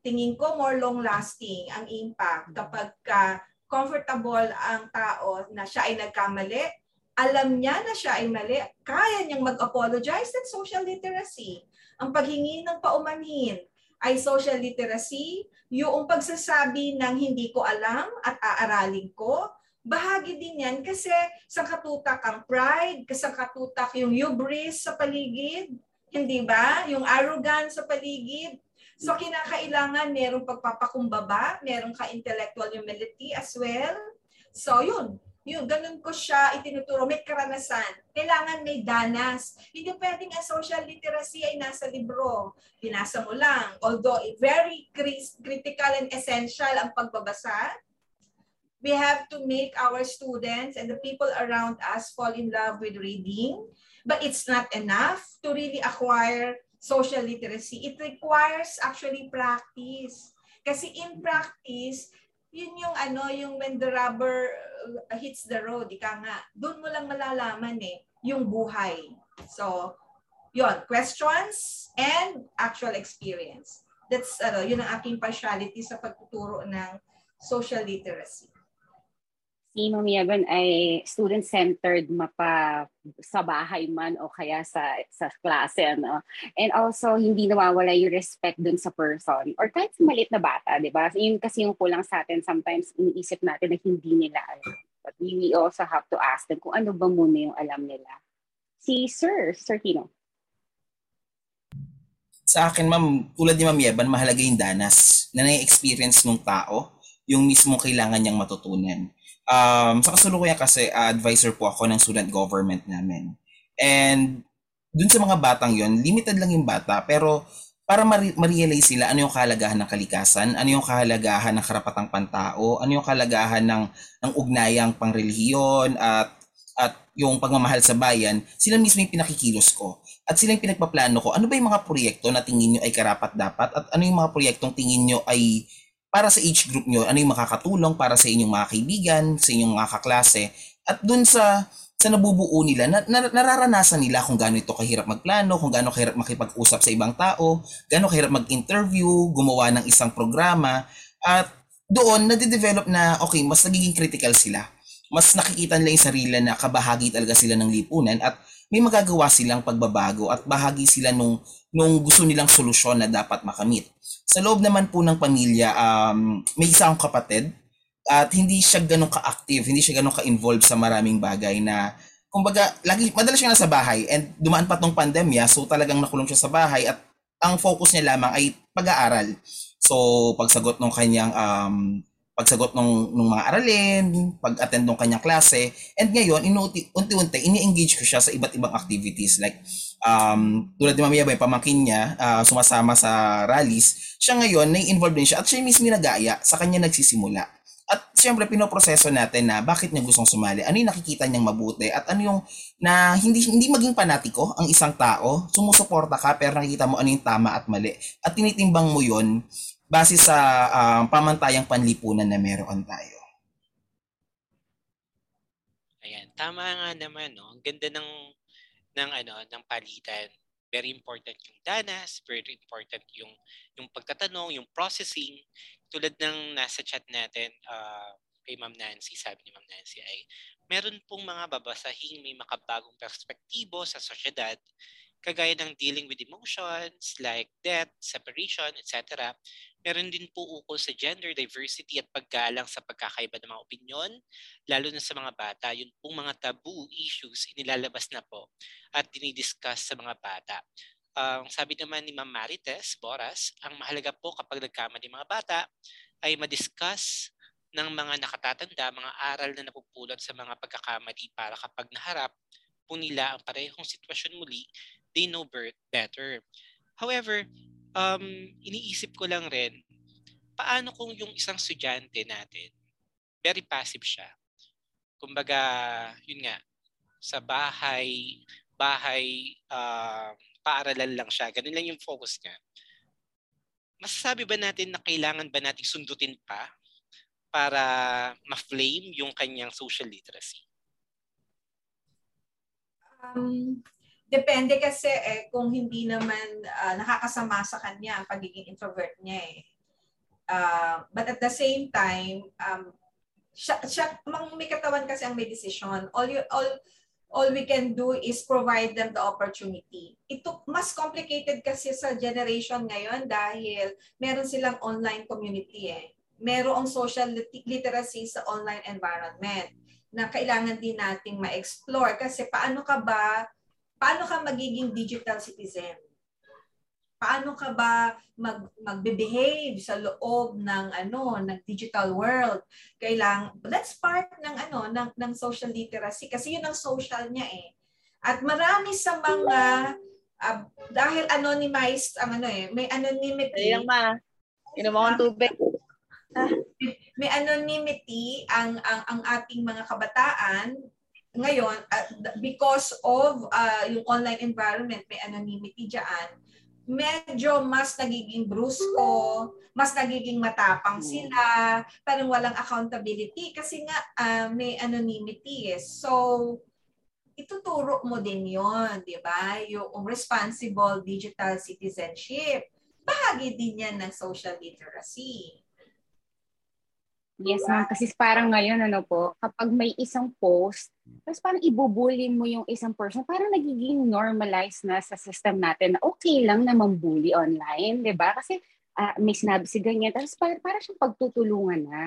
tingin ko more long lasting ang impact kapag ka comfortable ang tao na siya ay nagkamali, alam niya na siya ay mali, kaya niyang mag-apologize, that's social literacy. Ang paghingi ng paumanhin ay social literacy, yung pagsasabi ng hindi ko alam at aaralin ko, bahagi din yan kasi sa katutak ang pride, sa katutak yung hubris sa paligid, hindi ba? Yung arrogance sa paligid, So kinakailangan merong pagpapakumbaba, merong ka-intellectual humility as well. So yun, yun, ganun ko siya itinuturo. May karanasan. Kailangan may danas. Hindi pwedeng ang social literacy ay nasa libro. Binasa mo lang. Although very critical and essential ang pagbabasa, we have to make our students and the people around us fall in love with reading. But it's not enough to really acquire social literacy, it requires actually practice. Kasi in practice, yun yung ano, yung when the rubber hits the road, ika nga, doon mo lang malalaman eh, yung buhay. So, yun, questions and actual experience. That's, ano, yun ang aking partiality sa pagtuturo ng social literacy si Ma'am Yaban ay student-centered mapa sa bahay man o kaya sa sa klase ano. And also hindi nawawala yung respect dun sa person or kahit sa maliit na bata, 'di ba? Yun kasi yung kulang sa atin sometimes iniisip natin na hindi nila alam. But we also have to ask them kung ano ba muna yung alam nila. Si Sir, Sir Tino. Sa akin, ma'am, tulad ni Ma'am Yeban, mahalaga yung danas na na-experience ng tao, yung mismo kailangan niyang matutunan um, sa kasulukuyan kasi uh, advisor po ako ng student government namin. And dun sa mga batang yon limited lang yung bata pero para ma-realize sila ano yung kahalagahan ng kalikasan, ano yung kahalagahan ng karapatang pantao, ano yung kahalagahan ng ng ugnayang pangrelihiyon at at yung pagmamahal sa bayan, sila mismo yung pinakikilos ko. At sila yung pinagpaplano ko, ano ba yung mga proyekto na tingin nyo ay karapat dapat at ano yung mga proyektong tingin nyo ay para sa age group nyo, ano yung makakatulong para sa inyong mga kaibigan, sa inyong mga kaklase, at dun sa sa nabubuo nila, na, na, nararanasan nila kung gaano ito kahirap magplano, kung gaano kahirap makipag-usap sa ibang tao, gaano kahirap mag-interview, gumawa ng isang programa, at doon, nade-develop na, okay, mas nagiging critical sila. Mas nakikita nila yung sarili na kabahagi talaga sila ng lipunan at may magagawa silang pagbabago at bahagi sila nung, nung gusto nilang solusyon na dapat makamit. Sa loob naman po ng pamilya, um, may isa akong kapatid at hindi siya ganun ka-active, hindi siya ganun ka-involved sa maraming bagay na kumbaga, lagi, madalas siya nasa bahay and dumaan pa tong pandemya, so talagang nakulong siya sa bahay at ang focus niya lamang ay pag-aaral. So, pagsagot ng kanyang um, pagsagot ng, ng mga aralin, pag-attend ng kanyang klase, and ngayon, inuunti, unti-unti, ini-engage ko siya sa iba't ibang activities. Like, um, tulad ni Mamaya Bay, pamangkin niya, uh, sumasama sa rallies, siya ngayon, nai-involve din siya, at siya mismo nag-aaya, sa kanya nagsisimula. At siyempre, pinoproseso natin na bakit niya gustong sumali, ano yung nakikita niyang mabuti, at ano yung na hindi hindi maging panatiko ang isang tao, sumusuporta ka pero nakikita mo ano yung tama at mali. At tinitimbang mo yon base sa um, pamantayang panlipunan na meron tayo. Ayan, tama nga naman no. Ang ganda ng ng ano ng palitan. Very important yung danas, very important yung yung pagtatanong, yung processing. Tulad ng nasa chat natin uh, kay Ma'am Nancy, sabi ni Ma'am Nancy ay meron pong mga babasahing may makabagong perspektibo sa sosyedad kagaya ng dealing with emotions like death, separation, etc. Meron din po ukol sa gender diversity at paggalang sa pagkakaiba ng mga opinyon, lalo na sa mga bata. Yun pong mga taboo issues inilalabas na po at dinidiscuss sa mga bata. Ang uh, sabi naman ni Ma'am Marites Boras, ang mahalaga po kapag nagkamali mga bata ay madiscuss ng mga nakatatanda, mga aral na napupulot sa mga pagkakamali para kapag naharap po nila ang parehong sitwasyon muli, they know better. However, um, iniisip ko lang rin, paano kung yung isang estudyante natin, very passive siya. Kumbaga, yun nga, sa bahay, bahay, uh, paaralan lang siya. Ganun lang yung focus niya. Masasabi ba natin na kailangan ba natin sundutin pa para ma-flame yung kanyang social literacy? Um, Depende kasi eh kung hindi naman uh, nakakasama sa kanya ang pagiging introvert niya eh. Uh, but at the same time, um, siya, siya, mang may katawan kasi ang may decision. All, you, all, all we can do is provide them the opportunity. Ito, mas complicated kasi sa generation ngayon dahil meron silang online community eh. Merong social literacy sa online environment na kailangan din nating ma-explore kasi paano ka ba paano ka magiging digital citizen? Paano ka ba mag magbe-behave sa loob ng ano ng digital world? Kailang that's part ng ano ng ng social literacy kasi yun ang social niya eh. At marami sa mga uh, dahil anonymized ang ano eh, may anonymity. Ayun ma. Inom akong tubig. may anonymity ang ang ang ating mga kabataan ngayon, uh, because of uh, yung online environment, may anonymity dyan, medyo mas nagiging brusko, mas nagiging matapang hmm. sila, parang walang accountability kasi nga uh, may anonymity eh. So, ituturo mo din yon di ba? Yung responsible digital citizenship. Bahagi din yan ng social literacy. Yes, ma'am. Kasi parang ngayon, ano po, kapag may isang post, tapos parang ibubuli mo yung isang person, parang nagiging normalized na sa system natin na okay lang na mambully online, di ba? Kasi uh, may sinabi si ganyan, tapos parang, parang siyang pagtutulungan na.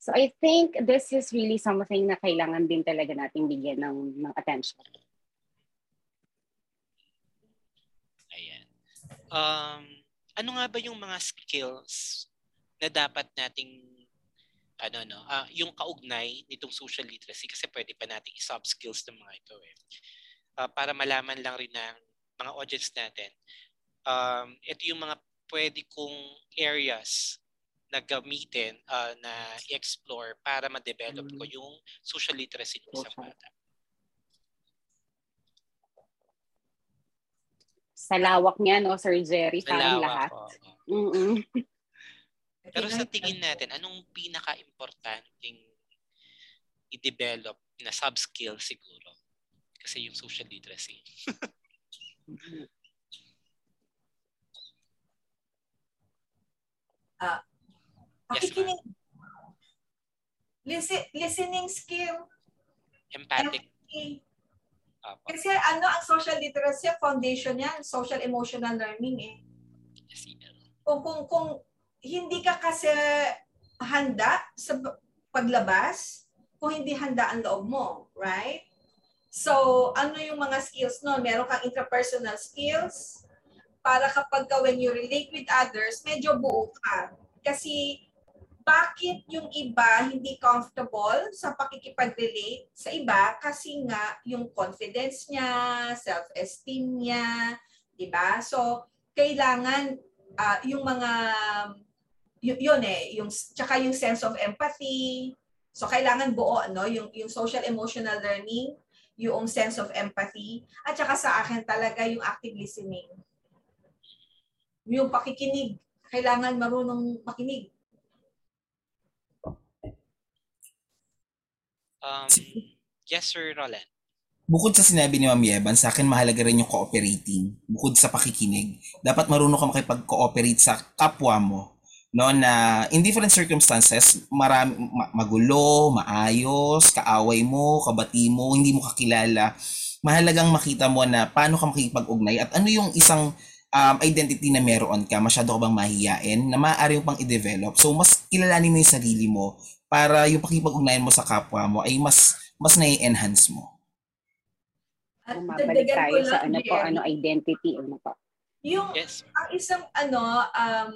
So I think this is really something na kailangan din talaga nating bigyan ng, ng attention. Ayan. Um, ano nga ba yung mga skills na dapat nating ano no, uh, yung kaugnay nitong social literacy kasi pwede pa nating i-soft skills ng mga ito eh. Uh, para malaman lang rin ng mga audience natin. Um, ito yung mga pwede kong areas na gamitin uh, na i-explore para ma-develop ko mm. yung social literacy ng isang bata. Sa lawak niya, no, Sir Jerry, sa lahat. Oh, oh. Mm-mm. (laughs) Pero sa tingin natin, anong pinaka-importanting i-develop na sub-skill siguro? Kasi yung social literacy. (laughs) uh, pakikinig. Listen, listening skill. Empathic. Empathy. Kasi ano ang social literacy, foundation yan, social emotional learning eh. Yes, kung, kung, kung hindi ka kasi handa sa paglabas kung hindi handa ang loob mo, right? So, ano yung mga skills no? Meron kang interpersonal skills para kapag ka when you relate with others, medyo buo ka. Kasi bakit yung iba hindi comfortable sa pakikipag-relate sa iba kasi nga yung confidence niya, self-esteem niya, 'di ba? So kailangan uh, yung mga y- yun eh, yung tsaka yung sense of empathy. So kailangan buo no, yung yung social emotional learning, yung sense of empathy at saka sa akin talaga yung active listening. Yung pakikinig, kailangan marunong makinig Um, yes, Sir Roland. Bukod sa sinabi ni Ma'am Yeban, sa akin mahalaga rin yung cooperating. Bukod sa pakikinig, dapat marunong ka makipag-cooperate sa kapwa mo. No, na in different circumstances, marami, ma- magulo, maayos, kaaway mo, kabati mo, hindi mo kakilala. Mahalagang makita mo na paano ka makikipag-ugnay at ano yung isang um, identity na meron ka, masyado ka bang mahihiyain na maaari mo pang i-develop. So, mas kilalanin mo yung sarili mo para yung pakipag-ugnayan mo sa kapwa mo ay mas mas na-enhance mo. At Bumabalik tayo sa ano po, ano identity, ano po. Yung yes. ang isang ano um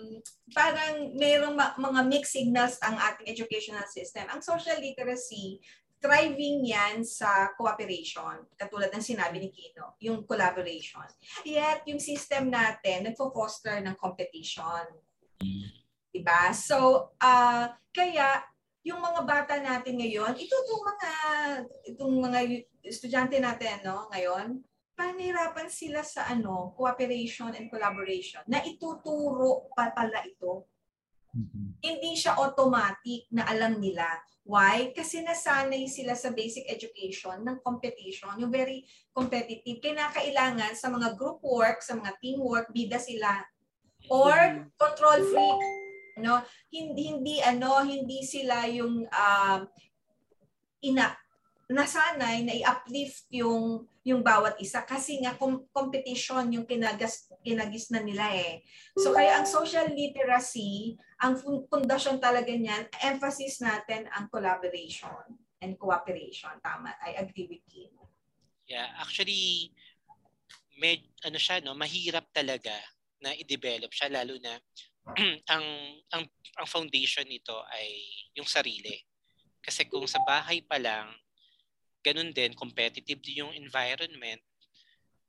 parang mayroong ma- mga mixed signals ang ating educational system. Ang social literacy thriving yan sa cooperation, katulad ng sinabi ni Kino, yung collaboration. Yet, yung system natin, nagfo-foster ng competition. Diba? So, uh, kaya, yung mga bata natin ngayon, ito itong mga itong mga estudyante natin no ngayon, panirapan sila sa ano, cooperation and collaboration na ituturo pa pala ito. Mm-hmm. Hindi siya automatic na alam nila. Why? Kasi nasanay sila sa basic education ng competition, yung very competitive. Kinakailangan sa mga group work, sa mga teamwork, bida sila. Or mm-hmm. control freak no hindi hindi ano hindi sila yung uh, ina nasanay na i-uplift yung yung bawat isa kasi nga com- competition yung kinagas kinagis na nila eh. So kaya ang social literacy, ang pundasyon talaga niyan, emphasis natin ang collaboration and cooperation. Tama, I agree with you. Yeah, actually med ano siya no, mahirap talaga na i-develop siya lalo na (clears throat) ang ang ang foundation nito ay yung sarili. Kasi kung sa bahay pa lang ganun din competitive din yung environment,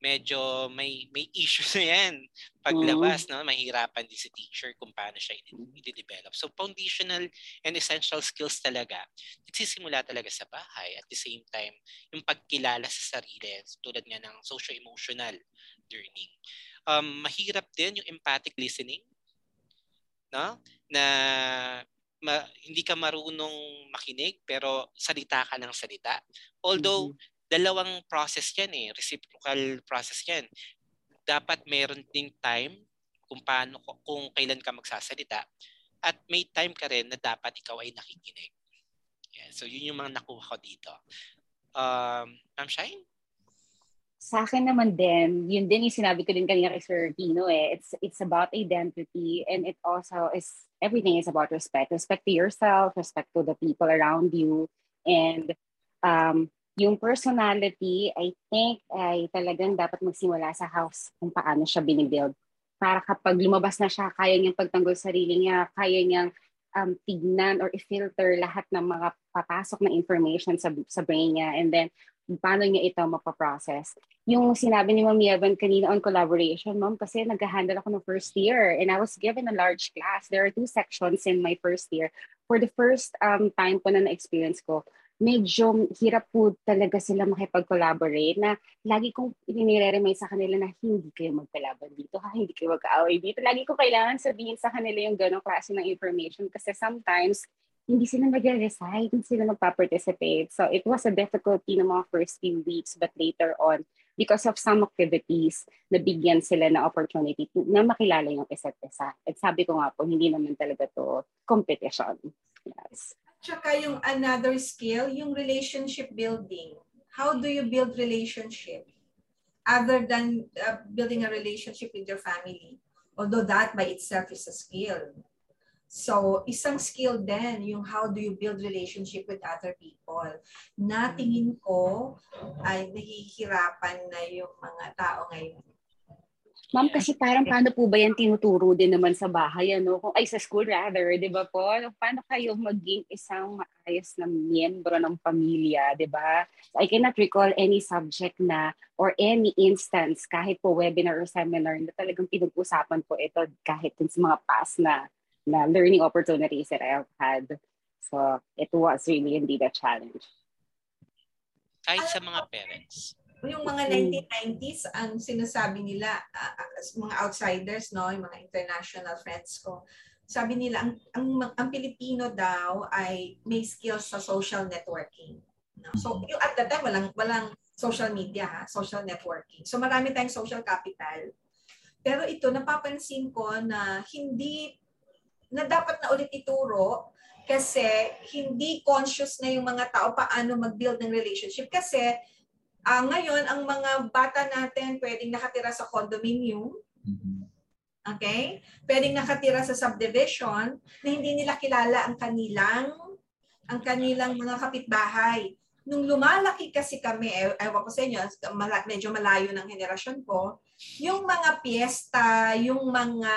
medyo may may issue na yan. Paglabas, mm. no, mahirapan din si teacher kung paano siya i-develop. So foundational and essential skills talaga, nagsisimula talaga sa bahay. At the same time, yung pagkilala sa sarili, tulad nga ng socio-emotional learning. Um, mahirap din yung empathic listening no? Na ma, hindi ka marunong makinig pero salita ka ng salita. Although mm-hmm. dalawang process 'yan eh, reciprocal process 'yan. Dapat meron ding time kung paano kung kailan ka magsasalita at may time ka rin na dapat ikaw ay nakikinig. Yeah, so yun yung mga nakuha ko dito. Um, Ma'am Shine? Sa akin naman din, yun din yung sinabi ko din kanina kay Sir Tino eh. It's, it's about identity and it also is, everything is about respect. Respect to yourself, respect to the people around you. And um, yung personality, I think, ay talagang dapat magsimula sa house kung paano siya binibuild. Para kapag lumabas na siya, kaya niyang pagtanggol sarili niya, kaya niyang um, tignan or i-filter lahat ng mga papasok na information sa, sa brain niya. And then, paano niya ito mapaprocess. Yung sinabi ni Ma'am Yevan kanina on collaboration, Ma'am, kasi nag-handle ako ng first year and I was given a large class. There are two sections in my first year. For the first um, time po na na-experience ko, medyo hirap po talaga sila makipag-collaborate na lagi kong inire-remind sa kanila na hindi kayo magkalaban dito ha, hindi kayo mag-aaway dito. Lagi ko kailangan sabihin sa kanila yung ganong klase ng information kasi sometimes hindi sila nag-recite, hindi sila nagpa-participate. So it was a difficulty ng mga first few weeks but later on, because of some activities, nabigyan sila na opportunity to, na makilala yung isa't isa. At sabi ko nga po, hindi naman talaga to competition. Yes. Tsaka yung another skill, yung relationship building. How do you build relationship? Other than uh, building a relationship with your family. Although that by itself is a skill So, isang skill din yung how do you build relationship with other people. Na tingin ko ay nahihirapan na yung mga tao ngayon. Ma'am, kasi parang paano po ba yan tinuturo din naman sa bahay, ano? Kung, ay, sa school rather, di ba po? Paano kayo maging isang maayos na miyembro ng pamilya, di ba? So, I cannot recall any subject na or any instance, kahit po webinar or seminar, na talagang pinag-usapan po ito kahit sa mga past na, na learning opportunities that I have had. So, it was really indeed a challenge. Kahit sa mga parents. Yung mga 1990s, ang sinasabi nila, uh, mga outsiders, no, yung mga international friends ko, sabi nila, ang, ang, ang Pilipino daw ay may skills sa social networking. No? So, yung at that time, walang, walang social media, ha? social networking. So, marami tayong social capital. Pero ito, napapansin ko na hindi, na dapat na ulit ituro kasi hindi conscious na yung mga tao paano mag-build ng relationship. Kasi Uh, ngayon, ang mga bata natin pwedeng nakatira sa condominium. Okay? Pwedeng nakatira sa subdivision na hindi nila kilala ang kanilang ang kanilang mga kapitbahay. Nung lumalaki kasi kami, eh, ewan ko sa inyo, medyo malayo ng henerasyon ko, yung mga piyesta, yung mga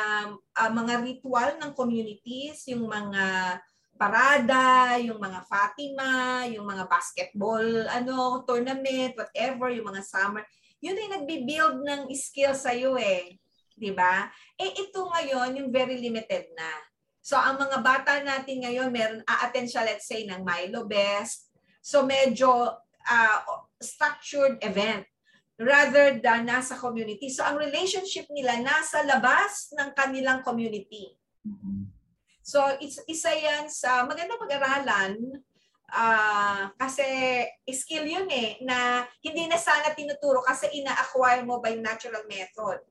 uh, mga ritual ng communities, yung mga parada, yung mga Fatima, yung mga basketball, ano, tournament, whatever, yung mga summer, yun ay nagbi-build ng skill sa iyo eh. 'Di ba? Eh ito ngayon yung very limited na. So ang mga bata natin ngayon meron a-attend siya let's say ng Milo Best. So medyo uh, structured event rather than nasa community. So ang relationship nila nasa labas ng kanilang community. So it's isa yan sa magandang pag-aralan uh, kasi skill yun eh na hindi na sana tinuturo kasi ina-acquire mo by natural method.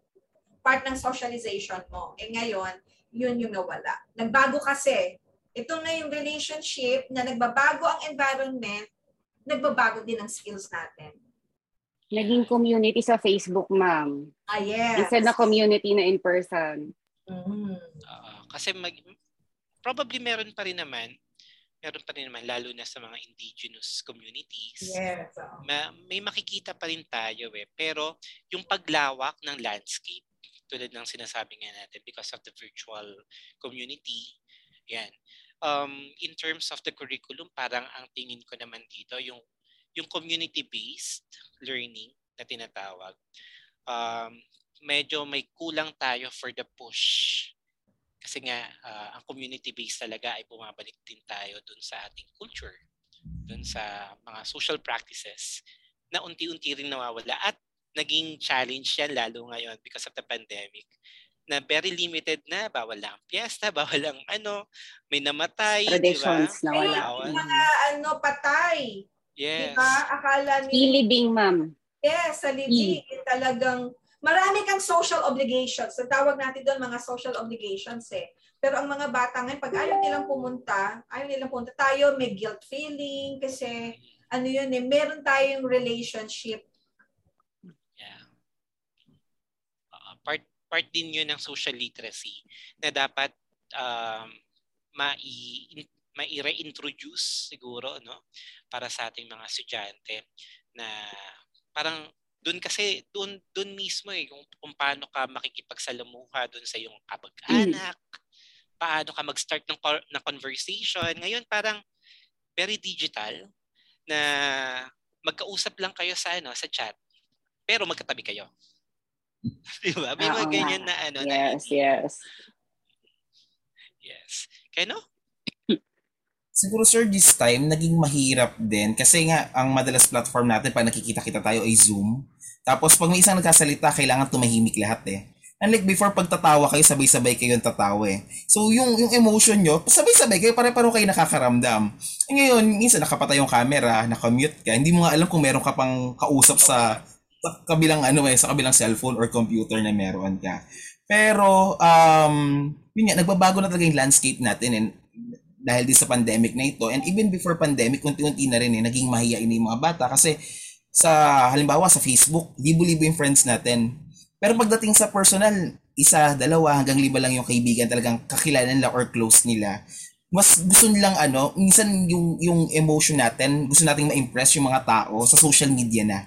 Part ng socialization mo. Eh ngayon, yun yung nawala. Nagbago kasi. Ito na yung relationship na nagbabago ang environment, nagbabago din ang skills natin. Naging community sa Facebook, ma'am. Ah, yes. Instead na community na in person. Mm. Uh, kasi mag, probably meron pa rin naman, meron pa rin naman, lalo na sa mga indigenous communities. Yes. Ma- may makikita pa rin tayo eh. Pero yung paglawak ng landscape, tulad ng sinasabi nga natin, because of the virtual community, yan. Um, in terms of the curriculum, parang ang tingin ko naman dito, yung, yung community-based learning na tinatawag, um, medyo may kulang tayo for the push kasi nga, uh, ang community-based talaga ay bumabalik din tayo dun sa ating culture, dun sa mga social practices na unti-unti rin nawawala at naging challenge yan lalo ngayon because of the pandemic na very limited na, bawal lang piyesta, (laughs) bawal lang ano, may namatay, di ba? na wala. Ay, mga ano, patay. Yes. Diba? Akala ni... Ilibing, ma'am. Yes, sa libing. Talagang marami kang social obligations. So, tawag natin doon mga social obligations eh. Pero ang mga bata ngayon, pag ayaw nilang pumunta, ayaw nilang pumunta, tayo may guilt feeling kasi ano yun eh, meron tayong relationship. Yeah. Uh, part, part din yun ng social literacy na dapat um, mai mai-reintroduce siguro no para sa ating mga estudyante na parang doon kasi doon doon mismo eh kung, kung paano ka makikipagsalamuha doon sa iyong kapag-anak, mm. paano ka mag-start ng ng conversation. Ngayon parang very digital na magkausap lang kayo sa ano sa chat pero magkatabi kayo. (laughs) Di ba? May mga ganyan na ano yes, na yes. Yes. Kaya no? Siguro sir, this time, naging mahirap din. Kasi nga, ang madalas platform natin, pag nakikita-kita tayo ay Zoom. Tapos pag may isang nagkasalita, kailangan tumahimik lahat eh. Unlike before, pag tatawa kayo, sabay-sabay kayo tatawa eh. So yung, yung emotion nyo, sabay-sabay kayo, pare-paro kayo nakakaramdam. E ngayon, minsan nakapatay yung camera, nakamute ka, hindi mo nga alam kung meron ka pang kausap sa, sa kabilang ano eh, sa kabilang cellphone or computer na meron ka. Pero, um, yun nga, nagbabago na talaga yung landscape natin and dahil din sa pandemic na ito. And even before pandemic, unti-unti na rin eh, naging mahihain yung mga bata kasi sa halimbawa sa Facebook, libo-libo yung friends natin. Pero pagdating sa personal, isa, dalawa, hanggang lima lang yung kaibigan talagang kakilala nila or close nila, mas gusto nilang ano, minsan yung yung emotion natin, gusto nating ma-impress yung mga tao sa social media na.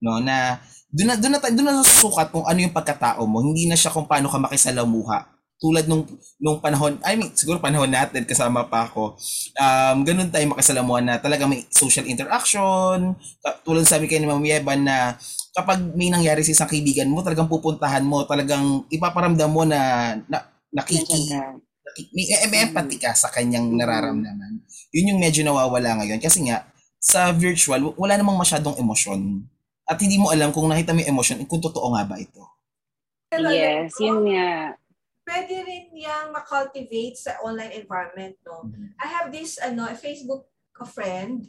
No, na doon na doon na doon na nasusukat kung ano yung pagkatao mo, hindi na siya kung paano ka makisalamuha. Tulad nung nung panahon, I mean, siguro panahon natin kasama pa ako. Um, ganun tayo makisalamuhan na talaga may social interaction. Tulad sabi kay ni Ma'am Yeban na kapag may nangyari sa isang kaibigan mo, talagang pupuntahan mo, talagang ipaparamdam mo na, na nakiki, may, may empathy ka sa kanyang nararamdaman. Yun yung medyo nawawala ngayon. Kasi nga, sa virtual, wala namang masyadong emosyon. At hindi mo alam kung nakita mo yung emosyon, kung totoo nga ba ito. Yes, yun nga. Pwede rin yang ma-cultivate sa online environment, no? I have this, ano, a Facebook friend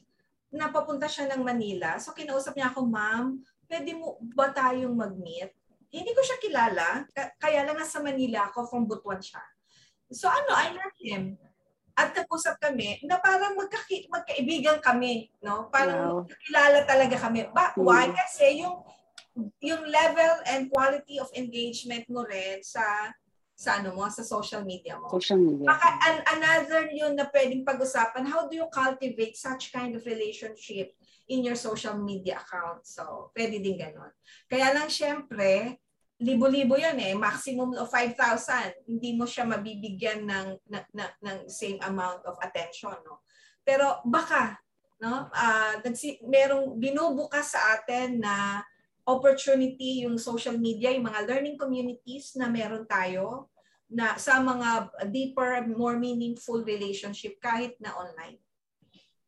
na papunta siya ng Manila. So, kinausap niya ako, ma'am, pwede mo ba tayong mag-meet? Hindi ko siya kilala, kaya lang nasa Manila ako, from Butuan siya. So ano, I met him. At nag-usap kami na parang magkaki- magkaibigan kami, no? Parang wow. kilala talaga kami. Ba, why? Mm. Kasi yung yung level and quality of engagement mo rin sa sa ano mo, sa social media mo. Social media. Baka an, another yun na pwedeng pag-usapan, how do you cultivate such kind of relationship in your social media account? So, pwede din ganun. Kaya lang syempre, libo-libo yan eh, maximum of 5,000. Hindi mo siya mabibigyan ng, ng, ng, ng same amount of attention. No? Pero baka, no? Uh, nagsi, merong binubukas sa atin na opportunity yung social media, yung mga learning communities na meron tayo na sa mga deeper, more meaningful relationship kahit na online.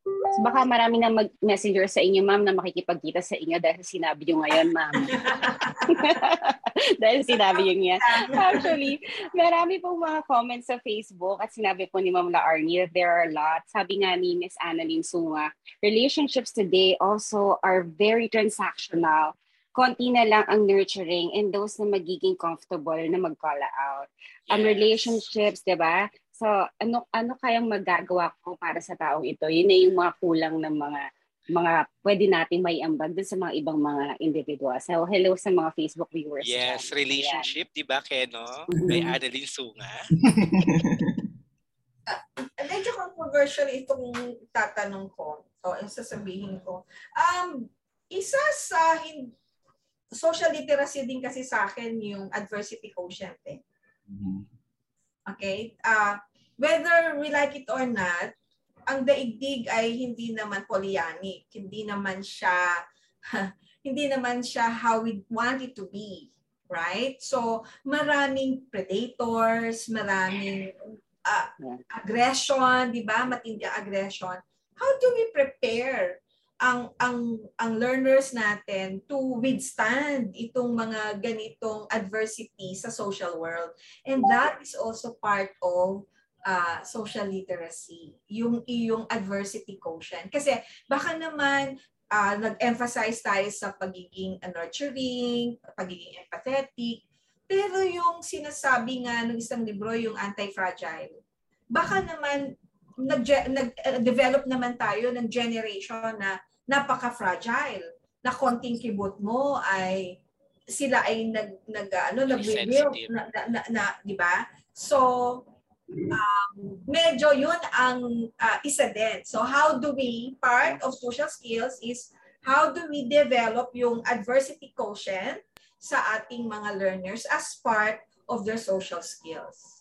So baka marami na mag-messenger sa inyo, ma'am, na makikipagkita sa inyo dahil sinabi nyo ngayon, ma'am. (laughs) (laughs) dahil sinabi nyo yan. Actually, marami pong mga comments sa Facebook at sinabi po ni Ma'am La Arnie that there are a lot. Sabi nga ni Miss Annalyn Sunga, relationships today also are very transactional konti na lang ang nurturing and those na magiging comfortable na mag-call out. Yes. Ang relationships, 'di ba? So, ano ano kayang magagawa ko para sa taong ito? Yun na yung mga kulang ng mga mga pwede nating may ambag dun sa mga ibang mga individual. So, hello sa mga Facebook viewers. Yes, dyan. relationship, di ba, Keno? Mm-hmm. May Adeline Sunga. uh, (laughs) medyo controversial itong tatanong ko. So, yung sasabihin ko. Um, isa sa hin- social literacy din kasi sa akin yung adversity quotient eh. Mm-hmm. Okay? Uh, whether we like it or not, ang daigdig ay hindi naman polyanic. Hindi naman siya (laughs) hindi naman siya how we want it to be. Right? So, maraming predators, maraming uh, aggression, di ba? Matindi aggression. How do we prepare ang ang ang learners natin to withstand itong mga ganitong adversity sa social world. And that is also part of uh, social literacy yung iyong adversity quotient. Kasi baka naman uh, nag-emphasize tayo sa pagiging nurturing pagiging empathetic. Pero yung sinasabi nga ng isang libro yung anti-fragile baka naman nag-develop naman tayo ng generation na napaka-fragile na konting kibot mo ay sila ay nag nag ano nagre-real na, na, na, na, di ba? So um, medyo yun ang uh, isa din. So how do we part of social skills is how do we develop yung adversity quotient sa ating mga learners as part of their social skills?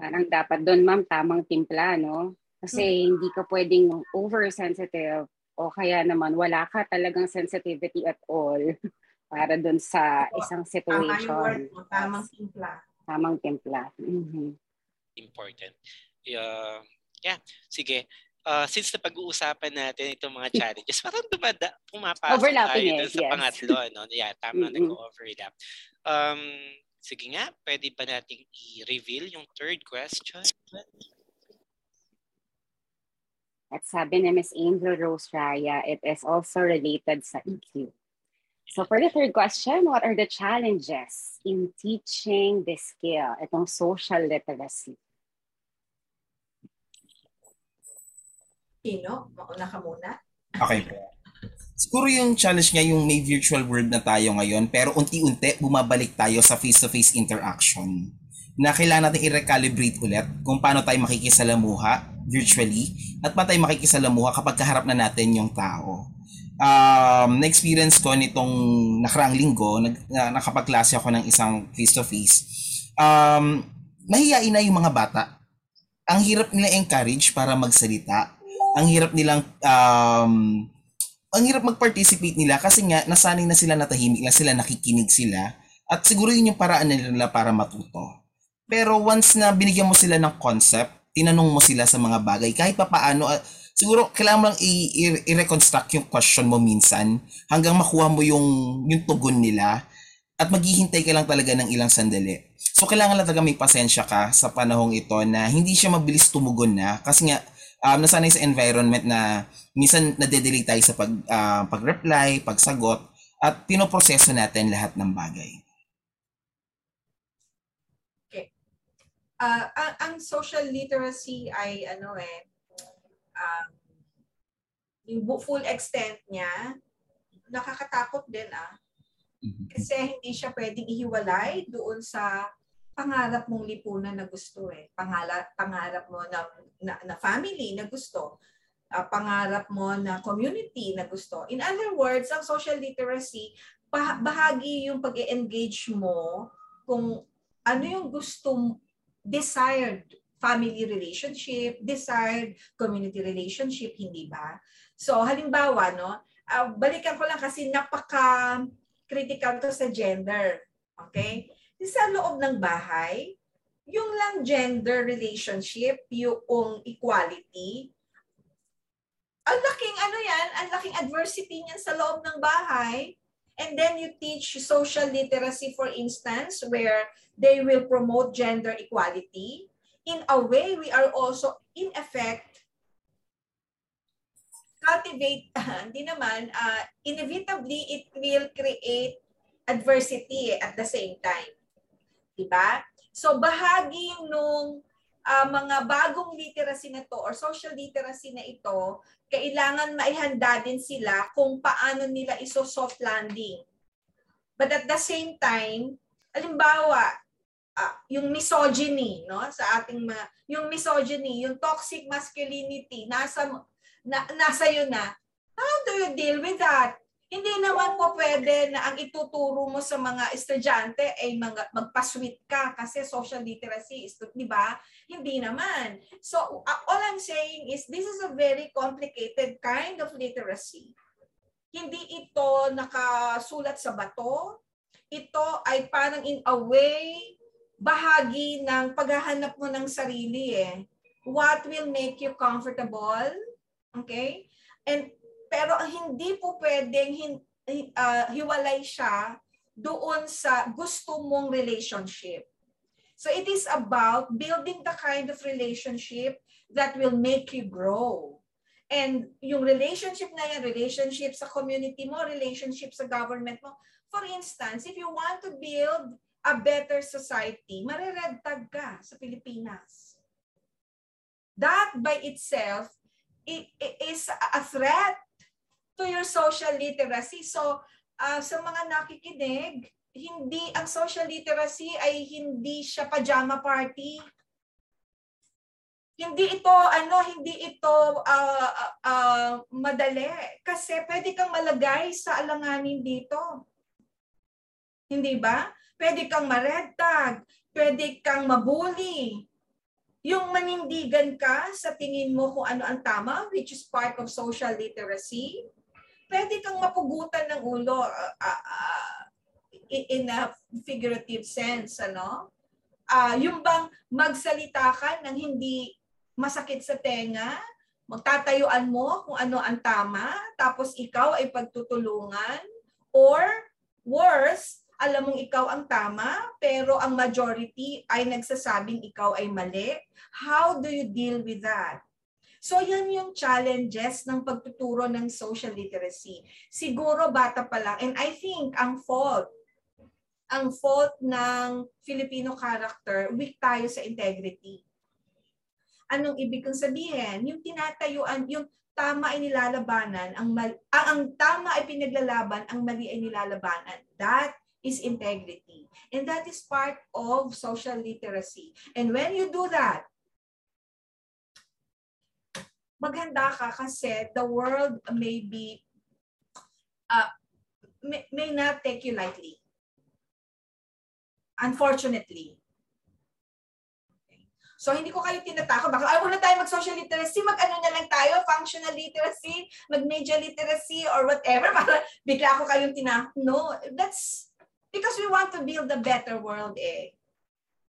Parang dapat doon, ma'am, tamang timpla, no? Kasi hmm. hindi ka pwedeng oversensitive o kaya naman wala ka talagang sensitivity at all (laughs) para doon sa isang situation. Tama yung word mo, tamang timpla. Tamang timpla. Mm-hmm. Important. Uh, yeah, sige. Uh, since na pag-uusapan natin itong mga (laughs) challenges, parang dumada, pumapasok tayo yes, sa yes. pangatlo. No? Yeah, tama, mm-hmm. nag-overlap. Um, sige nga, pwede ba nating i-reveal yung third question? At sabi ni Ms. Angel Rose Raya, it is also related sa EQ. So for the third question, what are the challenges in teaching this skill, itong social literacy? Sino? Mauna ka muna. Okay. Siguro yung challenge niya yung may virtual world na tayo ngayon pero unti-unti bumabalik tayo sa face-to-face interaction na kailangan natin i-recalibrate ulit kung paano tayo makikisalamuha virtually at paano tayo makikisalamuha kapag kaharap na natin yung tao. Um, na-experience ko nitong nakaraang linggo, nag, na, nakapagklase ako ng isang face-to-face. Um, mahihain na yung mga bata. Ang hirap nila encourage para magsalita. Ang hirap nilang um, ang hirap mag-participate nila kasi nga nasanay na sila natahimik na sila, nakikinig sila. At siguro yun yung paraan nila para matuto. Pero once na binigyan mo sila ng concept, tinanong mo sila sa mga bagay, kahit pa paano, uh, siguro kailangan mo lang i- i- i-reconstruct yung question mo minsan hanggang makuha mo yung, yung tugon nila at maghihintay ka lang talaga ng ilang sandali. So kailangan lang talaga may pasensya ka sa panahong ito na hindi siya mabilis tumugon na kasi nga um, nasanay sa environment na minsan nade-delay tayo sa pag, uh, pag-reply, pagsagot, at pinoproseso natin lahat ng bagay. Okay. Uh, ang, ang social literacy ay ano eh, um, yung full extent niya, nakakatakot din ah. Kasi hindi siya pwedeng ihiwalay doon sa pangarap mong lipunan na gusto eh. Pangarap, pangarap mo na, na, na family na gusto. Uh, pangarap mo na community na gusto. In other words, ang social literacy, bahagi yung pag engage mo kung ano yung gusto desired family relationship, desired community relationship, hindi ba? So, halimbawa, no, uh, balikan ko lang kasi napaka critical to sa gender. Okay? sa loob ng bahay, yung lang gender relationship, yung equality, ang laking ano yan, ang laking adversity niyan sa loob ng bahay. And then you teach social literacy, for instance, where they will promote gender equality. In a way, we are also, in effect, cultivate, (laughs) hindi naman, uh, inevitably, it will create adversity at the same time. Diba? So bahagi nung uh, mga bagong literacy na to or social literacy na ito, kailangan maihanda din sila kung paano nila iso soft landing. But at the same time, alimbawa, uh, yung misogyny, no, sa ating mga, yung misogyny, yung toxic masculinity, nasa, na, nasa yun na, how do you deal with that? Hindi naman po pwede na ang ituturo mo sa mga estudyante ay mga, magpasweet ka kasi social literacy is, di ba? Hindi naman. So, all I'm saying is this is a very complicated kind of literacy. Hindi ito nakasulat sa bato. Ito ay parang in a way, bahagi ng paghahanap mo ng sarili eh. What will make you comfortable? Okay? And pero hindi po pwedeng uh, hiwalay siya doon sa gusto mong relationship. So it is about building the kind of relationship that will make you grow. And yung relationship na yan, relationship sa community mo, relationship sa government mo. For instance, if you want to build a better society, marired tag ka sa Pilipinas. That by itself is a threat to your social literacy. So, uh, sa mga nakikinig, hindi ang social literacy ay hindi siya pajama party. Hindi ito ano, hindi ito uh, uh, madali kasi pwede kang malagay sa alanganin dito. Hindi ba? Pwede kang maredtag, pwede kang mabuli. Yung manindigan ka sa tingin mo kung ano ang tama, which is part of social literacy, pwede kang mapugutan ng ulo uh, uh, in a figurative sense, ano? Uh, yung bang magsalita ka ng hindi masakit sa tenga, magtatayuan mo kung ano ang tama, tapos ikaw ay pagtutulungan, or worse, alam mong ikaw ang tama, pero ang majority ay nagsasabing ikaw ay mali. How do you deal with that? So yan yung challenges ng pagtuturo ng social literacy. Siguro bata pa lang. And I think ang fault, ang fault ng Filipino character, weak tayo sa integrity. Anong ibig kong sabihin? Yung tinatayuan, yung tama ay nilalabanan, ang, mal, ang, ang tama ay pinaglalaban, ang mali ay nilalabanan. That is integrity. And that is part of social literacy. And when you do that, maghanda ka kasi the world may be, uh, may, may not take you lightly. Unfortunately. So, hindi ko kayo tinatakot. Baka, ay, na tayo mag-social literacy, mag-ano na lang tayo, functional literacy, mag-media literacy, or whatever. (laughs) Para bigla ako kayong tinakot. No, that's because we want to build a better world eh.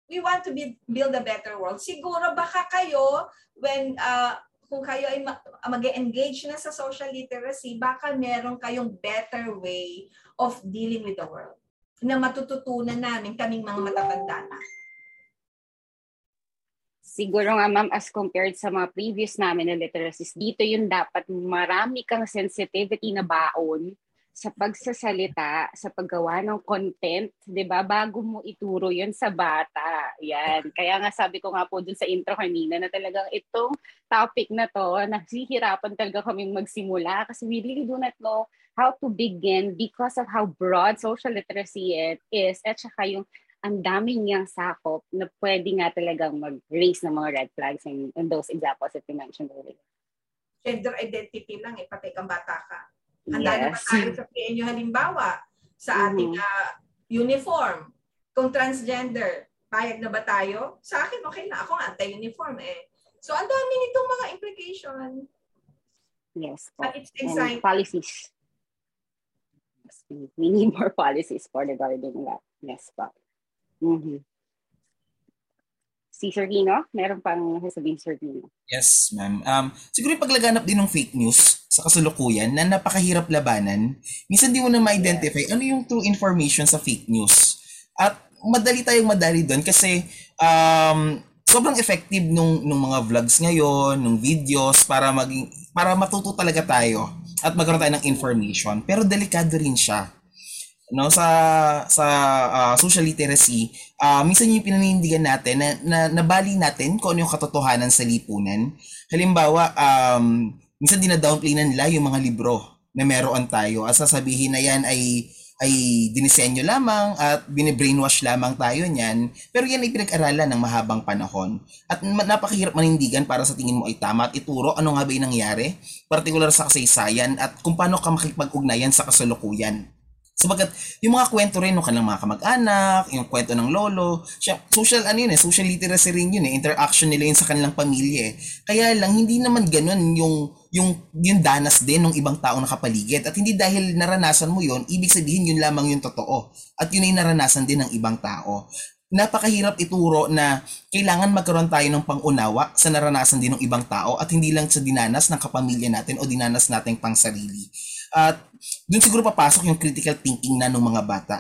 We want to be, build a better world. Siguro baka kayo, when, uh, kung kayo ay mag-engage na sa social literacy, baka meron kayong better way of dealing with the world na matututunan namin kaming mga matatanda na. Siguro nga ma'am, as compared sa mga previous namin na literacies, dito yung dapat marami kang sensitivity na baon sa pagsasalita, sa paggawa ng content, 'di ba? Bago mo ituro 'yon sa bata. Yan. Kaya nga sabi ko nga po dun sa intro kanina na talagang itong topic na to, nagsihirapan talaga kaming magsimula kasi we really do not know how to begin because of how broad social literacy it is at saka yung ang daming niyang sakop na pwede nga talagang mag-raise ng mga red flags in, in those examples that you mentioned earlier. Gender identity lang, eh, pati kang bata ka. Handa yes. na ba tayo sa PNU halimbawa sa mm-hmm. ating uh, uniform? Kung transgender, payag na ba tayo? Sa akin, okay na. Ako anti-uniform eh. So, ang dami nitong mga implication. Yes. But it's exciting. And policies. We need more (laughs) policies for regarding that. Yes, po. Mm-hmm. Si Sir Gino, meron pang sasabihin Sir Gino. Yes, ma'am. Um, siguro yung paglaganap din ng fake news sa kasulukuyan na napakahirap labanan, minsan di mo na ma-identify ano yung true information sa fake news. At madali tayong madali doon kasi um, sobrang effective nung, nung mga vlogs ngayon, nung videos para maging para matuto talaga tayo at magkaroon tayo ng information. Pero delikado rin siya no sa sa uh, social literacy uh, minsan yung pinanindigan natin na, na nabali natin kung ano yung katotohanan sa lipunan halimbawa um minsan dina-downplay na nila yung mga libro na meron tayo at sasabihin na yan ay ay dinisenyo lamang at bine-brainwash lamang tayo niyan. Pero yan ay pinag-aralan ng mahabang panahon. At napakahirap manindigan para sa tingin mo ay tama at ituro ano nga ba yung nangyari, particular sa kasaysayan at kung paano ka makipag-ugnayan sa kasalukuyan. Sabagat yung mga kwento rin ng kanilang mga kamag-anak, yung kwento ng lolo, siya, social ano yun eh, social literacy rin yun eh, interaction nila yun sa kanilang pamilya eh. Kaya lang hindi naman ganun yung yung yung danas din ng ibang taong nakapaligid at hindi dahil naranasan mo yon ibig sabihin yun lamang yung totoo at yun ay naranasan din ng ibang tao napakahirap ituro na kailangan magkaroon tayo ng pangunawa sa naranasan din ng ibang tao at hindi lang sa dinanas ng kapamilya natin o dinanas nating pang sarili. At doon siguro papasok yung critical thinking na ng mga bata.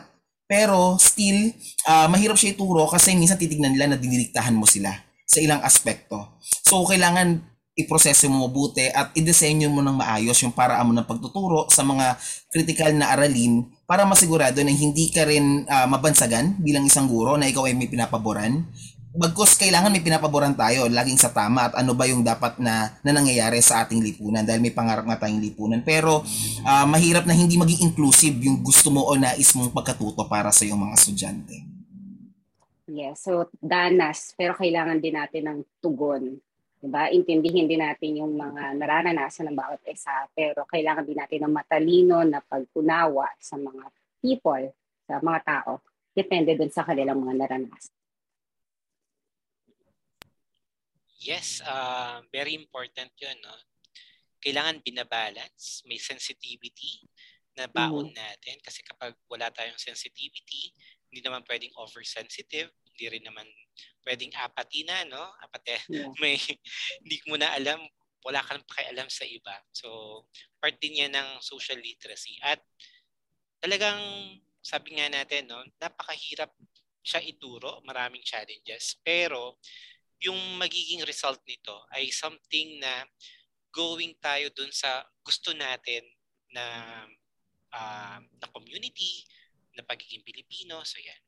Pero still, uh, mahirap siya ituro kasi minsan titignan nila na diniliktahan mo sila sa ilang aspekto. So, kailangan iproseso mo mabuti at i-desenyo mo ng maayos yung paraan mo ng pagtuturo sa mga critical na aralin para masigurado na hindi ka rin uh, mabansagan bilang isang guro na ikaw ay may pinapaboran. Bagkus kailangan may pinapaboran tayo laging sa tama at ano ba yung dapat na, na nangyayari sa ating lipunan dahil may pangarap nga tayong lipunan. Pero uh, mahirap na hindi maging inclusive yung gusto mo o nais mong pagkatuto para sa iyong mga estudyante. Yes, so danas, pero kailangan din natin ng tugon Diba? Intindihin din natin yung mga nararanasan ng bawat isa, pero kailangan din natin ng matalino na pagkunawa sa mga people, sa mga tao. Depende dun sa kanilang mga naranasan. Yes, uh, very important yun. No? Kailangan binabalance, may sensitivity na baon mm-hmm. natin kasi kapag wala tayong sensitivity, hindi naman pwedeng oversensitive, hindi rin naman pwedeng apathy na, no? Apathy. Yeah. (laughs) May, hindi mo na alam, wala ka nang pakialam sa iba. So, part din yan ng social literacy. At talagang, sabi nga natin, no, napakahirap siya ituro, maraming challenges. Pero, yung magiging result nito ay something na going tayo dun sa gusto natin na uh, na community, na pagiging Pilipino. So, yan.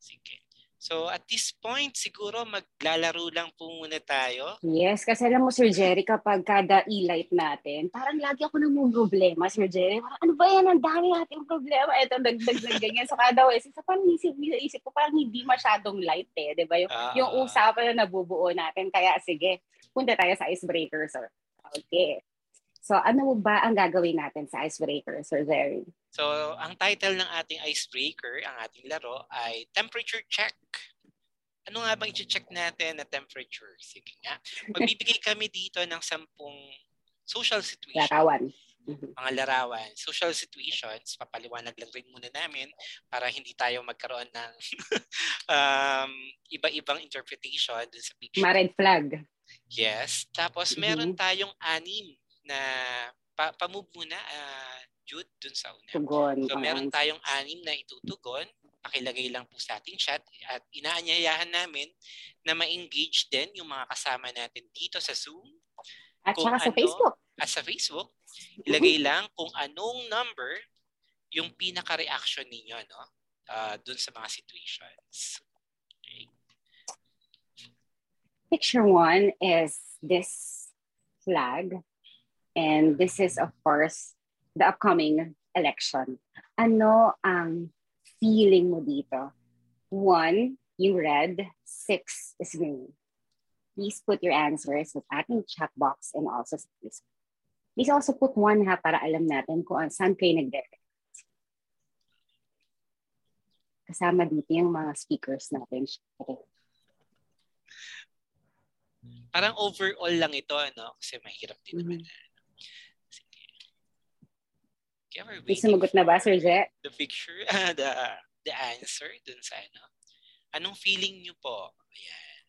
Sige. So at this point, siguro maglalaro lang po muna tayo. Yes, kasi alam mo, Sir Jerry, kapag kada e-light natin, parang lagi ako nang problema, Sir Jerry. Parang, ano ba yan? Ang dami nating problema. Ito, dagdag ng ganyan. So kada West, isa parang isip, isip ko, parang hindi masyadong light eh. Di ba? Yung, Ah. yung usapan na nabubuo natin. Kaya sige, punta tayo sa icebreaker, sir. Okay. So ano ba ang gagawin natin sa icebreaker, Sir Jerry? So, ang title ng ating icebreaker, ang ating laro, ay Temperature Check. Ano nga bang i-check natin na temperature? Sige nga. Magbibigay kami dito ng sampung social situations. Larawan. Mhm. Mga larawan. Social situations. Papaliwanag lang rin muna namin para hindi tayo magkaroon ng (laughs) um, iba-ibang interpretation dun sa picture. Ma-red flag. Yes. Tapos Mhm. meron tayong anim na pa, pa-move muna, ah, Jude, dun sa una. Tugon. So meron tayong anim na itutugon. Pakilagay lang po sa ating chat at inaanyayahan namin na ma-engage din yung mga kasama natin dito sa Zoom At kung saka sa ano, Facebook. at sa Facebook. Ilagay lang kung anong number yung pinaka-reaction ninyo no? Ah, dun sa mga situations. Okay. Picture one is this flag. And this is, of course, the upcoming election. Ano ang feeling mo dito? One, yung red. Six is green. Please put your answers sa ating chat box and also sa Facebook. Please also put one ha para alam natin kung an- saan kayo nagde Kasama dito yung mga speakers natin. Okay. Parang overall lang ito, ano? Kasi mahirap din naman. Mhm. na, ano. Sige. Okay, we're waiting sumagot na ba, Sir Je? The picture, (laughs) the, the answer dun sa ano. Anong feeling nyo po? Ayan.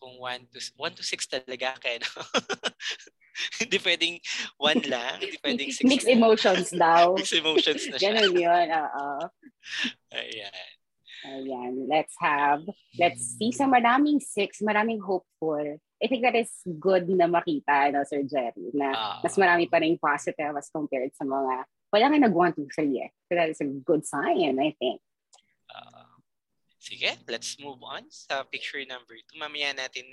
Kung 1 to 1 to 6 talaga kaya no? (laughs) Hindi pwedeng 1 lang, hindi pwedeng 6 Mixed emotions daw. (laughs) Mixed emotions na siya. Ganun yun, oo. Ayan. Ayan, let's have, let's see. So maraming six, maraming hopeful. I think that is good na makita, no, Sir Jerry, na Ah. mas marami pa rin positive as compared sa mga, wala nga nag 1, 2, 3 eh. So that is a good sign, I think. Ah, sige, let's move on sa picture number 2. Mamaya natin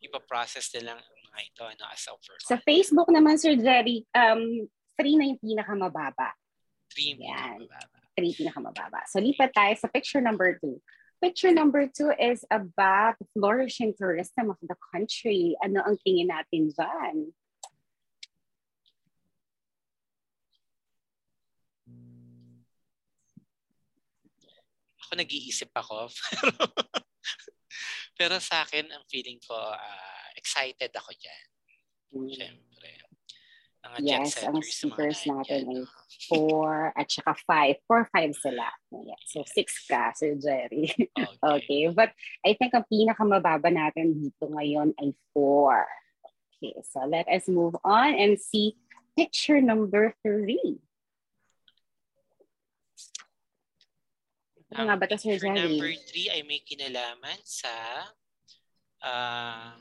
ipaprocess na lang ang mga ito ano, as overall. Sa Facebook naman, Sir Jerry, um, 3 na yung pinakamababa. 3 Yan. pinakamababa. 3 pinakamababa. So lipat tayo sa picture number 2. Picture number 2 is about flourishing tourism of the country. Ano ang tingin natin dyan? Ako nag-iisip ako. (laughs) Pero sa akin, ang feeling ko, ah, excited ako dyan. Siyempre. Mga jet Yes, ang speakers natin ay? 4 at saka 5. 4, 5 sila. Yes. So 6 ka, Sir Jerry. (laughs) Okay. okay. But I think ang pinakamababa natin dito ngayon ay 4. Okay. So let us move on and see picture number 3. Ano nga ba ito, Sir picture number Jerry? 3 ay may kinalaman sa ah,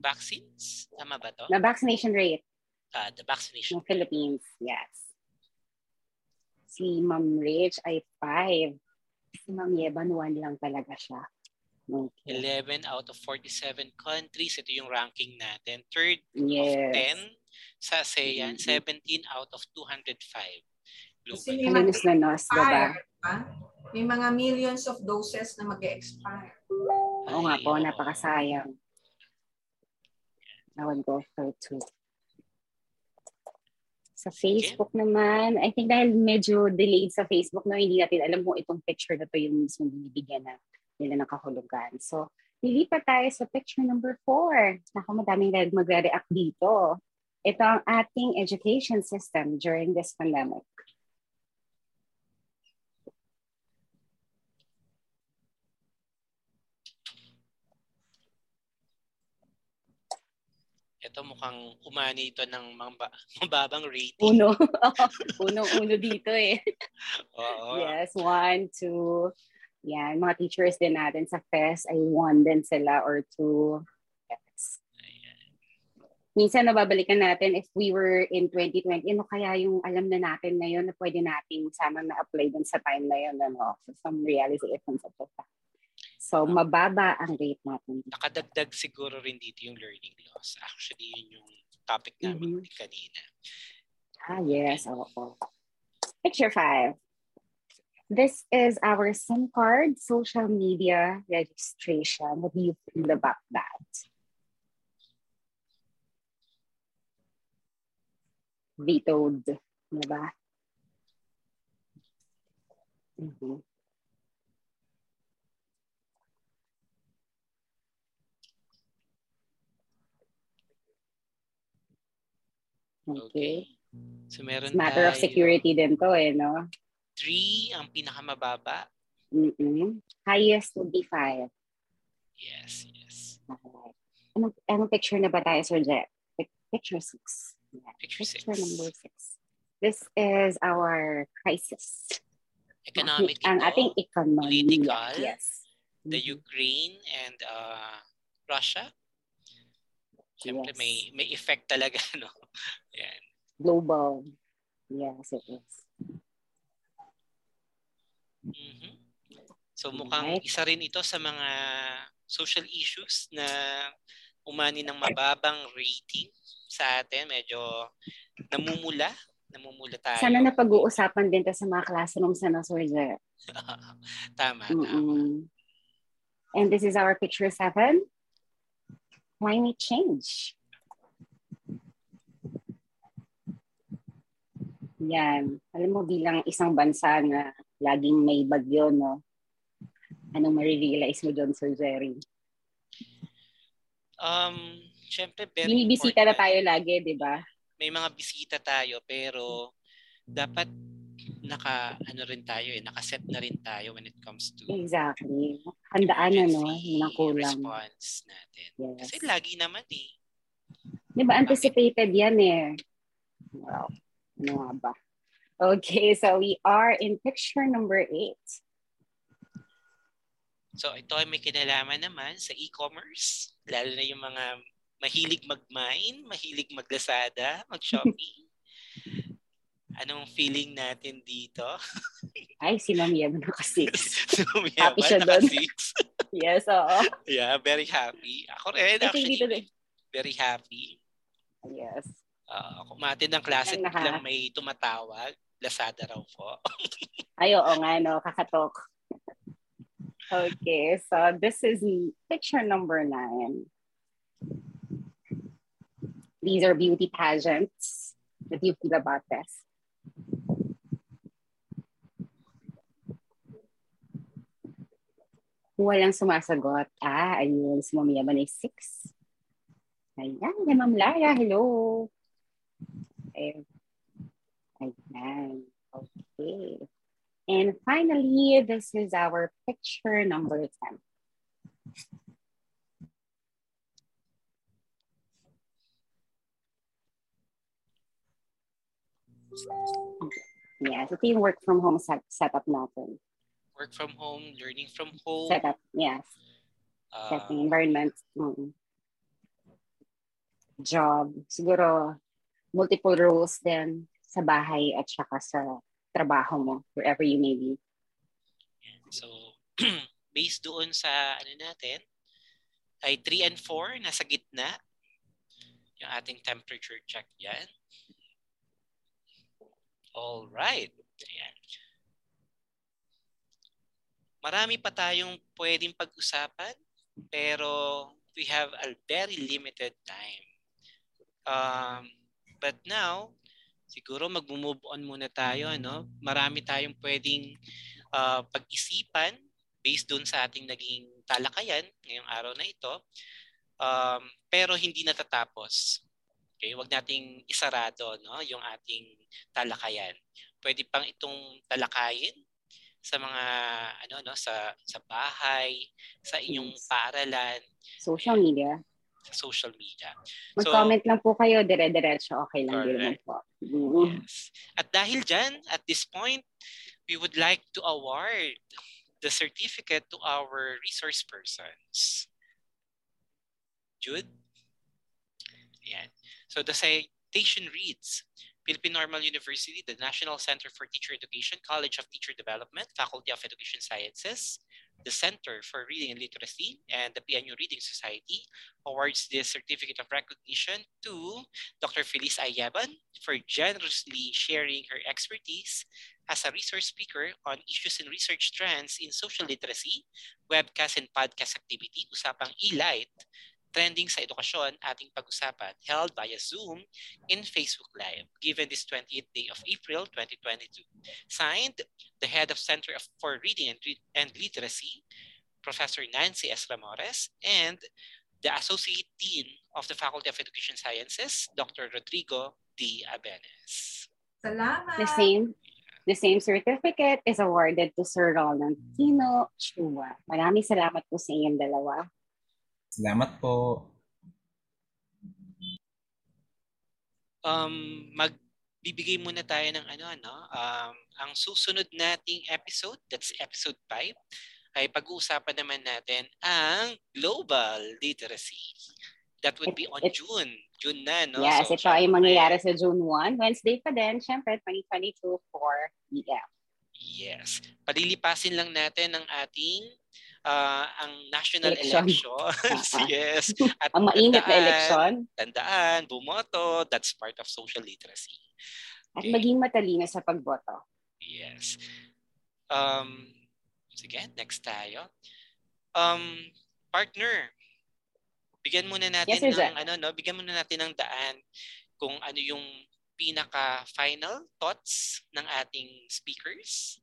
vaccines. Tama ba to? Na vaccination rate Ah, the vaccination. ng Philippines. Yes. Si Ma'am Rich ay 5. Si Ma'am Yeban, 1 lang talaga siya. Okay. 11 out of 47 countries. Ito yung ranking natin. Third of Yes. 10 sa ASEAN. Mhm. 17 out of 205 Kasi globally. may Malinis na nos, diba? May mga millions of doses na mag-expire. Oo nga po, napakasayang. I would go for two. Sa Facebook naman, I think dahil medyo delayed sa Facebook, no, hindi natin alam kung itong picture na to yung mismo binibigyan na nila ng kahulugan. So, lilipat tayo sa picture number four. Naku, madaming magre-react dito. Ito ang ating education system during this pandemic. Ito mukhang umani ito ng (laughs) mababang rating. Uno. (laughs) (laughs) Unong-uno dito eh. Oo. Yes, one, two. Yan, mga teachers din natin sa FES ay one din sila or two. Yes. minsan nababalikan natin if we were in 2020, ano kaya yung alam na natin ngayon na pwede nating sana na-apply dun sa time na yun, ano, so some realizations of that. So, mababa ang rate natin. Nakadagdag siguro rin dito yung learning loss. Actually, yun yung topic namin Mhm. kanina. Ah, yes. Oo. Picture five. This is our SIM card social media registration. What do you feel about that? Vetoed. Diba? Mhm. Okay. Okay. So meron It's matter of tayo security din to eh, no? Three ang pinakamababa. Mm-mm. Highest would be five. Yes, yes. Alright. Anong, anong picture na ba tayo, Sir Jet? Pic- Picture six. Yeah. Picture six. Picture number six. This is our crisis. Economic Ang ating economy. political, Yes. the Mhm. Ukraine and uh, Russia. Siyempre Yes. may may effect talaga (laughs) no. Yan. Global. Yes, it is. Mhm. So mukhang Alright. isa rin ito sa mga social issues na umani ng mababang rating sa atin. Medyo namumula. Namumula tayo. Sana na pag-uusapan din to sa mga classrooms na, Sir (laughs) Jet. tama, tama. Mm-mm. And this is our picture seven. Climate change. Yan. Alam mo, bilang isang bansa na laging may bagyo, no? Anong marirealize mo doon, Sir Jerry? Um, syempre very Binibisita na important. tayo lagi, di ba? May mga bisita tayo pero dapat naka ano rin tayo eh, nakaset na rin tayo when it comes to Exactly. Handaan na, no? emergency Yun ang kulang. response natin. Yes. Kasi lagi naman eh. Di ba, anticipated yan eh. Wow. Ano nga ba? Okay, so we are in picture number eight. So ito ay may kinalaman naman sa e-commerce, lalo na yung mga mahilig mag-mine, mahilig mag-Lazada, mag-Shopee. (laughs) Anong feeling natin dito? (laughs) Ay, si Ma'am Yem naka-six. (laughs) so, Happy siya doon. (laughs) yes, oo. Yeah, very happy. Ako rin, I actually, dito very happy. Yes. Uh, kumatin ng klase, biglang may tumatawag. Lazada raw po. Ay, oo nga, no? Kakatok. Okay, so this is picture number nine. These are beauty pageants. What do you feel about this? Walang sumasagot. Ah, ayun. Si Ma'am Yaman ay six. Ayan, na Ma'am Lara. Hello. Ayan. Okay. And finally, this is our picture number 10. Yes, ito yung work from home set setup natin. Work from home, learning from home. Setup, yes. uh, Setting environment. Mm. Job. Siguro, multiple roles din sa bahay at saka sa trabaho mo, wherever you may be. So, (clears throat) based doon sa ano natin, ay 3 and 4, nasa gitna. Yung ating temperature check yan. All right. Ayan. Marami pa tayong pwedeng pag-usapan, pero we have a very limited time. Um, but now, siguro mag-move on muna tayo. Ano? Marami tayong pwedeng uh, pag-isipan based doon sa ating naging talakayan ngayong araw na ito. Um, pero hindi natatapos. Okay, wag nating isarado no yung ating talakayan. Pwede pang itong talakayin sa mga ano no sa sa bahay, sa inyong Yes. paaralan, Social media. sa social media. Mag-comment lang po kayo, dire-diretso. Okay lang din naman po. Mm. Yes. At dahil dyan, at this point, we would like to award the certificate to our resource persons. Jude? Ayan. So the citation reads, Philippine Normal University, the National Center for Teacher Education, College of Teacher Development, Faculty of Education Sciences, the Center for Reading and Literacy, and the PNU Reading Society awards this certificate of recognition to Dr. Feliz Ayaban for generously sharing her expertise as a resource speaker on issues and research trends in social literacy, webcast and podcast activity, Usapang E-Light, trending sa edukasyon ating pag-usapan held via Zoom in Facebook Live given this 28th day of April 2022. Signed, the head of Center for Reading and, and Literacy, Professor Nancy S. Ramores, and the Associate Dean of the Faculty of Education Sciences, Dr. Rodrigo D. Abenes. Salamat! The same The same certificate is awarded to Sir Roland Kino Chua. Maraming salamat po sa inyong dalawa. Salamat po. Um, magbibigay muna tayo ng ano ano, um, ang susunod nating episode, that's episode 5, ay pag-uusapan naman natin ang global literacy. That would be on It- June. June na, no? Yes, So, ito ay mangyayari sa June 1. Wednesday pa din, syempre 2022 for EF. Yes. Palilipasin lang natin ang ating ah, ang national Election. elections. (laughs) Ah, ah. yes. (laughs) At Ang mainit na tandaan- eleksyon Tandaan, bumoto, that's part of social literacy. at Okay. maging matalino sa pagboto. Yes. Um, sige, next tayo. Um, partner, bigyan muna natin Yes, ng ano no, bigyan muna natin ng daan kung ano yung pinaka final thoughts ng ating speakers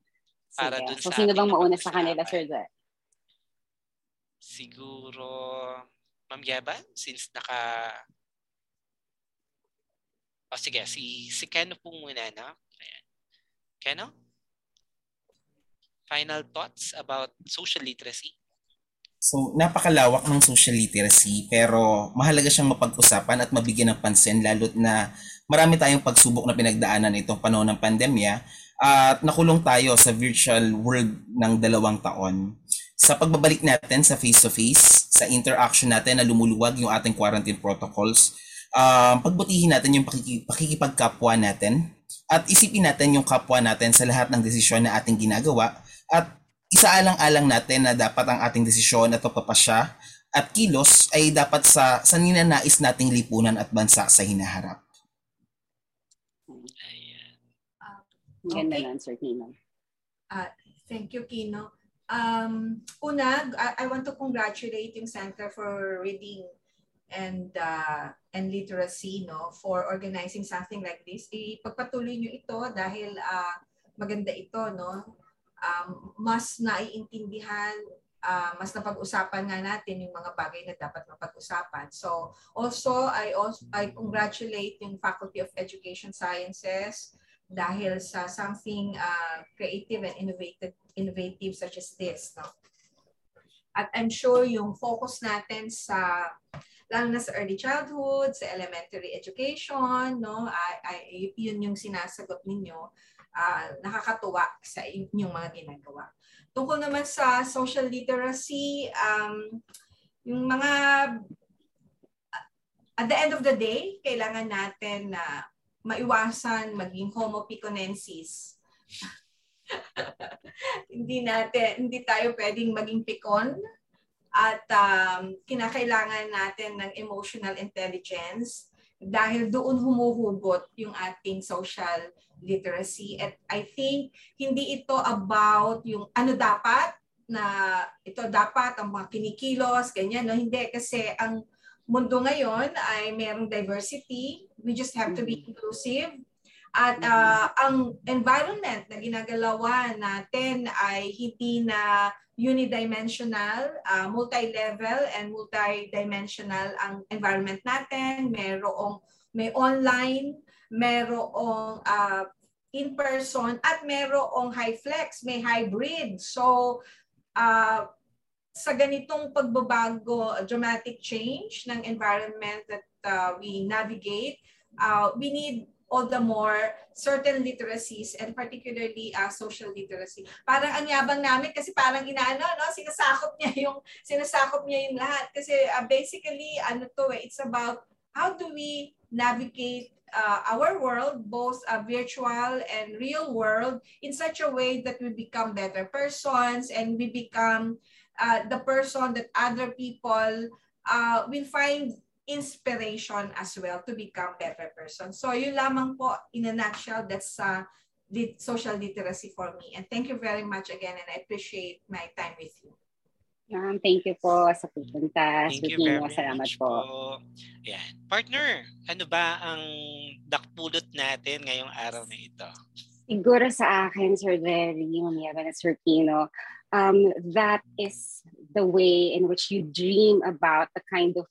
para Sige. dun So, sa sino bang mauna sa kanila, Sir Zed? Siguro Ma'am Yaban since naka O sige, si si Keno po muna no. Ayan. Keno? Final thoughts about social literacy? So, napakalawak ng social literacy pero mahalaga siyang mapag-usapan at mabigyan ng pansin lalo't na marami tayong pagsubok na pinagdaanan itong panahon ng pandemya at nakulong tayo sa virtual world ng dalawang taon. Sa pagbabalik natin sa face-to-face, sa interaction natin na lumuluwag yung ating quarantine protocols, um, pagbutihin natin yung pakiki- pakikipagkapwa natin at isipin natin yung kapwa natin sa lahat ng desisyon na ating ginagawa at isaalang-alang natin na dapat ang ating desisyon at pagpapasya at kilos ay dapat sa, sa ninanais nating lipunan at bansa sa hinaharap. Ayan. Ang Ganda Okay. nun, Sir Kino. Thank you, Kino. Um, una, I, I want to congratulate yung Center for Reading and uh, and Literacy no for organizing something like this. Ipagpatuloy niyo ito dahil ah, maganda ito no. Um, mas naiintindihan ah, mas napag-usapan nga natin yung mga bagay na dapat mapag-usapan. So also I also I congratulate yung Faculty of Education Sciences dahil sa something uh, creative and innovative innovative such as this no? At I'm sure yung focus natin sa lalo na sa early childhood sa elementary education no? Ay, ay yun yung sinasagot ninyo. Ah, nakakatuwa sa inyong mga ginagawa. Tungkol naman sa social literacy um, yung mga at the end of the day kailangan natin na maiwasan maging homo piconensis. (laughs) hindi natin, hindi tayo pwedeng maging pikon at um, kinakailangan natin ng emotional intelligence dahil doon humuhugot yung ating social literacy. At I think hindi ito about yung ano dapat na ito dapat ang mga kinikilos, ganyan. No? Hindi kasi ang mundo ngayon ay merong diversity. We just have to be inclusive. At ah, ang environment na ginagalawan natin ay hindi na unidimensional, ah, multi-level and multi-dimensional ang environment natin. Merong may online, merong ah, in-person at merong high flex, may hybrid. So ah, sa ganitong pagbabago, dramatic change ng environment that uh, we navigate, uh, we need all the more certain literacies and particularly uh, social literacy. Parang ang yabang namin kasi parang inaano, no? sinasakop niya yung sinasakop niya yung lahat kasi uh, basically ano to eh, it's about how do we navigate uh, our world, both uh, virtual and real world, in such a way that we become better persons and we become uh, the person that other people uh, will find inspiration as well to become better person. So yun lamang po in a nutshell that's uh, lit- social literacy for me. And thank you very much again and I appreciate my time with you. Um, thank you po sa pupunta. Thank you very Nino, salamat much po. po. Ayan. Partner, ano ba ang dakpulot natin ngayong araw na ito? Siguro sa akin, Sir Jerry, Mamiyaban at Sir Kino, um, that is the way in which you dream about the kind of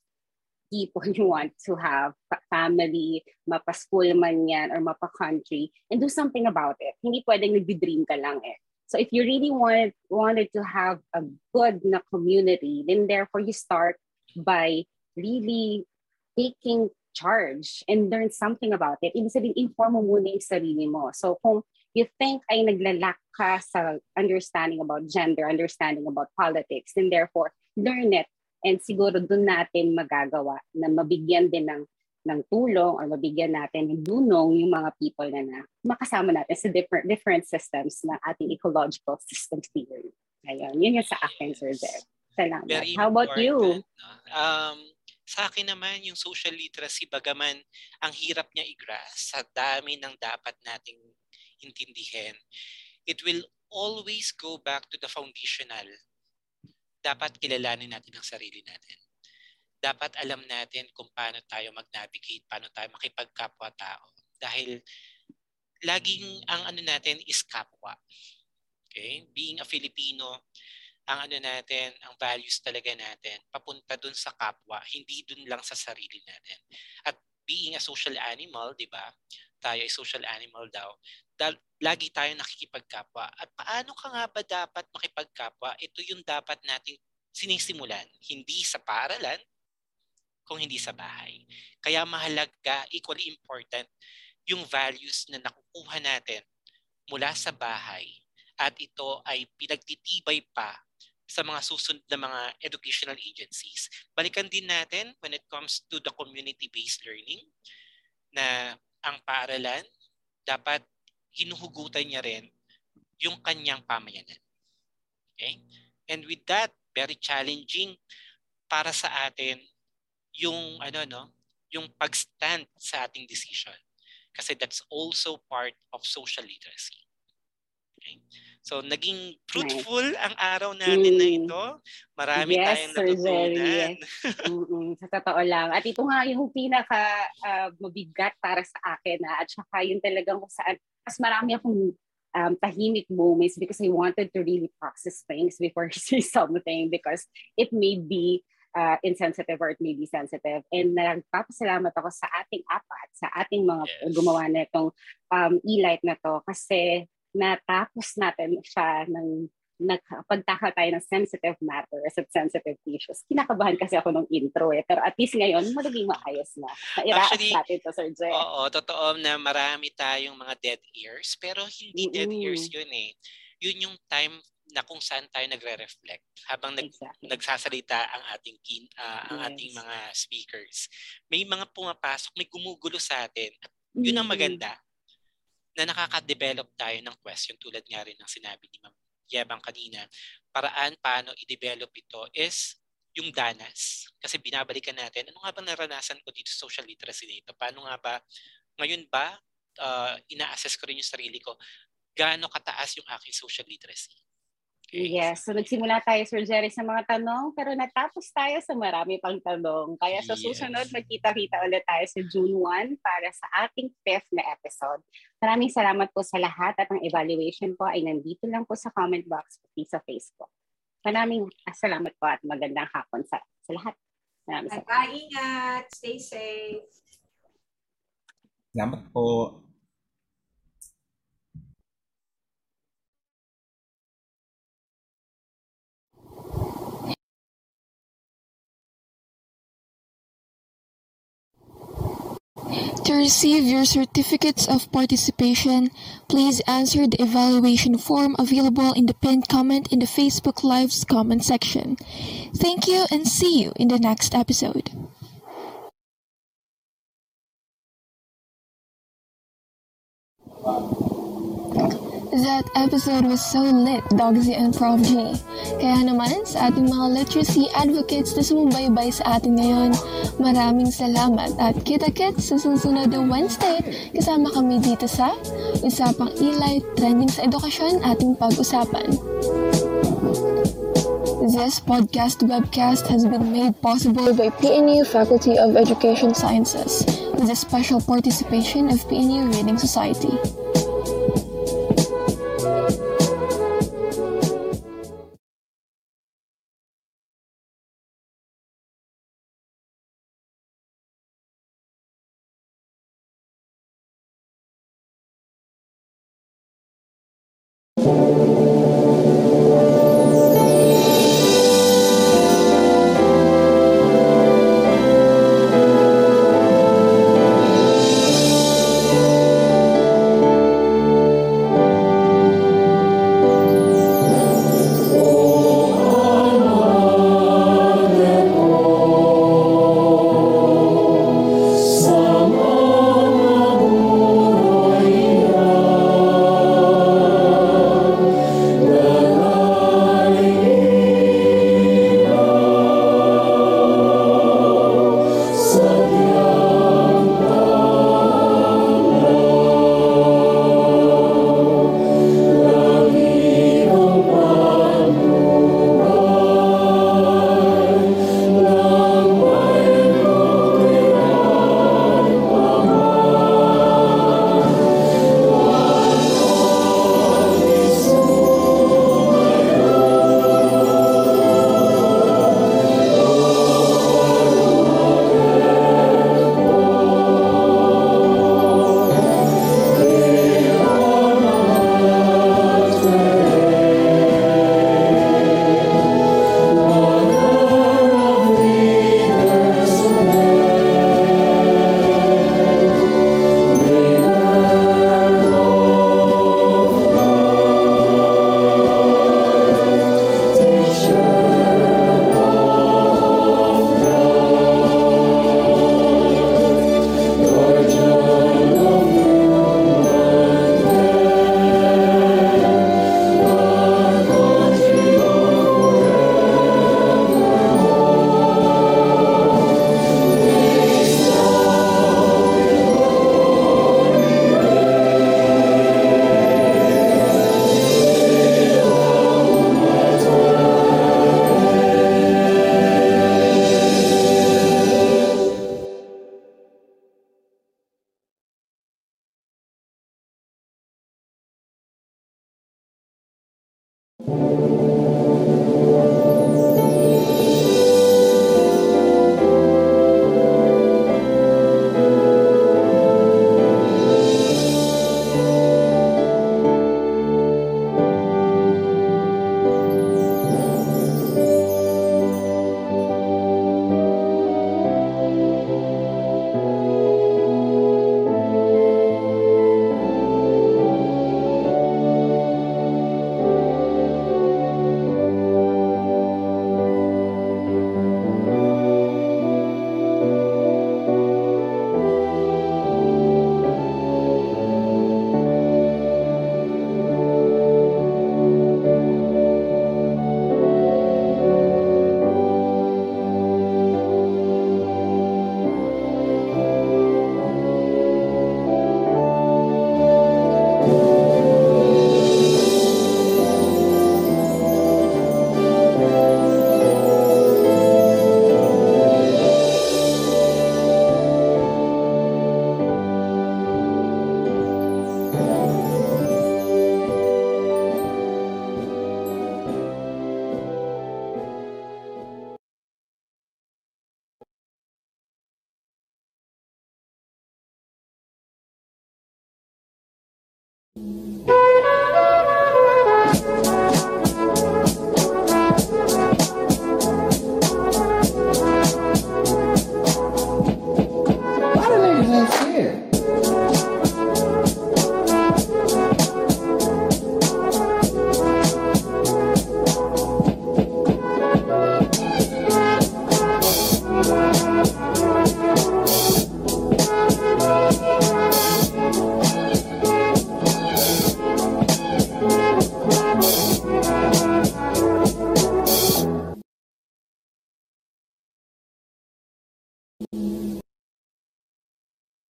people (laughs) you want to have, fa- family, mapa-school man yan, or mapa-country, and do something about it. Hindi pwedeng nag-dream ka lang eh. So if you really wanted, wanted to have a good na community, then therefore you start by really taking charge and learn something about it. Ibig sabihin, inform mo muna yung sarili mo. So kung you think ay naglalak ka sa understanding about gender, understanding about politics, then therefore learn it. And siguro doon natin magagawa na mabigyan din ng ng tulong or mabigyan natin ng dunong yung mga people na, na makasama natin sa different different systems ng ating ecological system theory. Ayun, yun yung sa akin, Sir Zeb. Salamat. Very How about you? no? Um, sa akin naman, yung social literacy, bagaman ang hirap niya i-grasp sa dami ng dapat nating intindihin, it will always go back to the foundational. Dapat kilalanin natin ang sarili natin. Dapat alam natin kung paano tayo mag-navigate, paano tayo makipagkapwa-tao. Dahil laging ang ano natin is kapwa. Okay? Being a Filipino, ang ano natin, ang values talaga natin, papunta dun sa kapwa, hindi dun lang sa sarili natin. At being a social animal, di ba? Tayo ay social animal daw. Dal- lagi tayo nakikipagkapwa. At paano ka nga ba dapat makipagkapwa? Ito yung dapat nating sinisimulan. Hindi sa paaralan, kung hindi sa bahay. Kaya mahalaga, equally important, yung values na nakukuha natin mula sa bahay at ito ay pinagtitibay pa sa mga susunod na mga educational agencies. Balikan din natin when it comes to the community-based learning na ang paaralan dapat hinuhugutan niya rin yung kanyang pamayanan. Okay? And with that, very challenging para sa atin yung ano no, yung pag-stand sa ating decision. Kasi that's also part of social literacy. Okay? So, naging fruitful ang araw natin na Mm. ito. Marami Yes, tayong natutunan. (laughs) Mm-mm, sa totoo lang. At ito nga yung pinaka ah, mabigat para sa akin. ah, at saka yun talagang kung saan mas marami akong um, tahimik moments because I wanted to really process things before (laughs) I say something because it may be uh, insensitive or it may be sensitive. And nagpapasalamat ako sa ating apat, sa ating mga Yes. gumawa na itong um, e-light na to kasi natapos natin siya ng nagpagtakal tayo ng sensitive matters at sensitive issues. Kinakabahan kasi ako ng intro eh. Pero at least ngayon, magiging maayos na. Nairaas Actually, natin to, Sir Jay. Oo, totoo na marami tayong mga dead ears. Pero hindi dead Mm-mm. ears yun eh. Yun yung time na kung saan tayo nagre-reflect habang nag, Exactly. nagsasalita ang ating kin, ah, ang Yes. ating mga speakers. May mga pumapasok, may gumugulo sa atin. At yun ang maganda na nakaka-develop tayo ng question tulad nga rin ng sinabi ni Ma'am Yebang kanina. Paraan paano i-develop ito is yung danas. Kasi binabalikan natin, ano nga ba naranasan ko dito sa social literacy na ito? Paano nga ba, ngayon ba, uh, ina-assess ko rin yung sarili ko, gaano kataas yung aking social literacy? Okay? Yes. So nagsimula tayo, Sir Jerry, sa mga tanong, pero natapos tayo sa marami pang tanong. Kaya sa Yes. susunod, magkita-kita ulit tayo sa June 1 para sa ating fifth na episode. Maraming salamat po sa lahat at ang evaluation po ay nandito lang po sa comment box pati sa Facebook. Maraming salamat po at magandang hapon sa, sa lahat. Maraming salamat. Bye, ingat. Stay safe. Salamat po. To receive your certificates of participation, please answer the evaluation form available in the pinned comment in the Facebook Live's comment section. Thank you and see you in the next episode. That episode was so lit, Dogsy and Prof G. Kaya naman, sa ating mga literacy advocates na sumubaybay sa atin ngayon, maraming salamat at kita-kits sa susunod na Wednesday kasama kami dito sa Usapang Ilay Trending sa Edukasyon ating pag-usapan. This podcast webcast has been made possible by PNU Faculty of Education Sciences with the special participation of PNU Reading Society.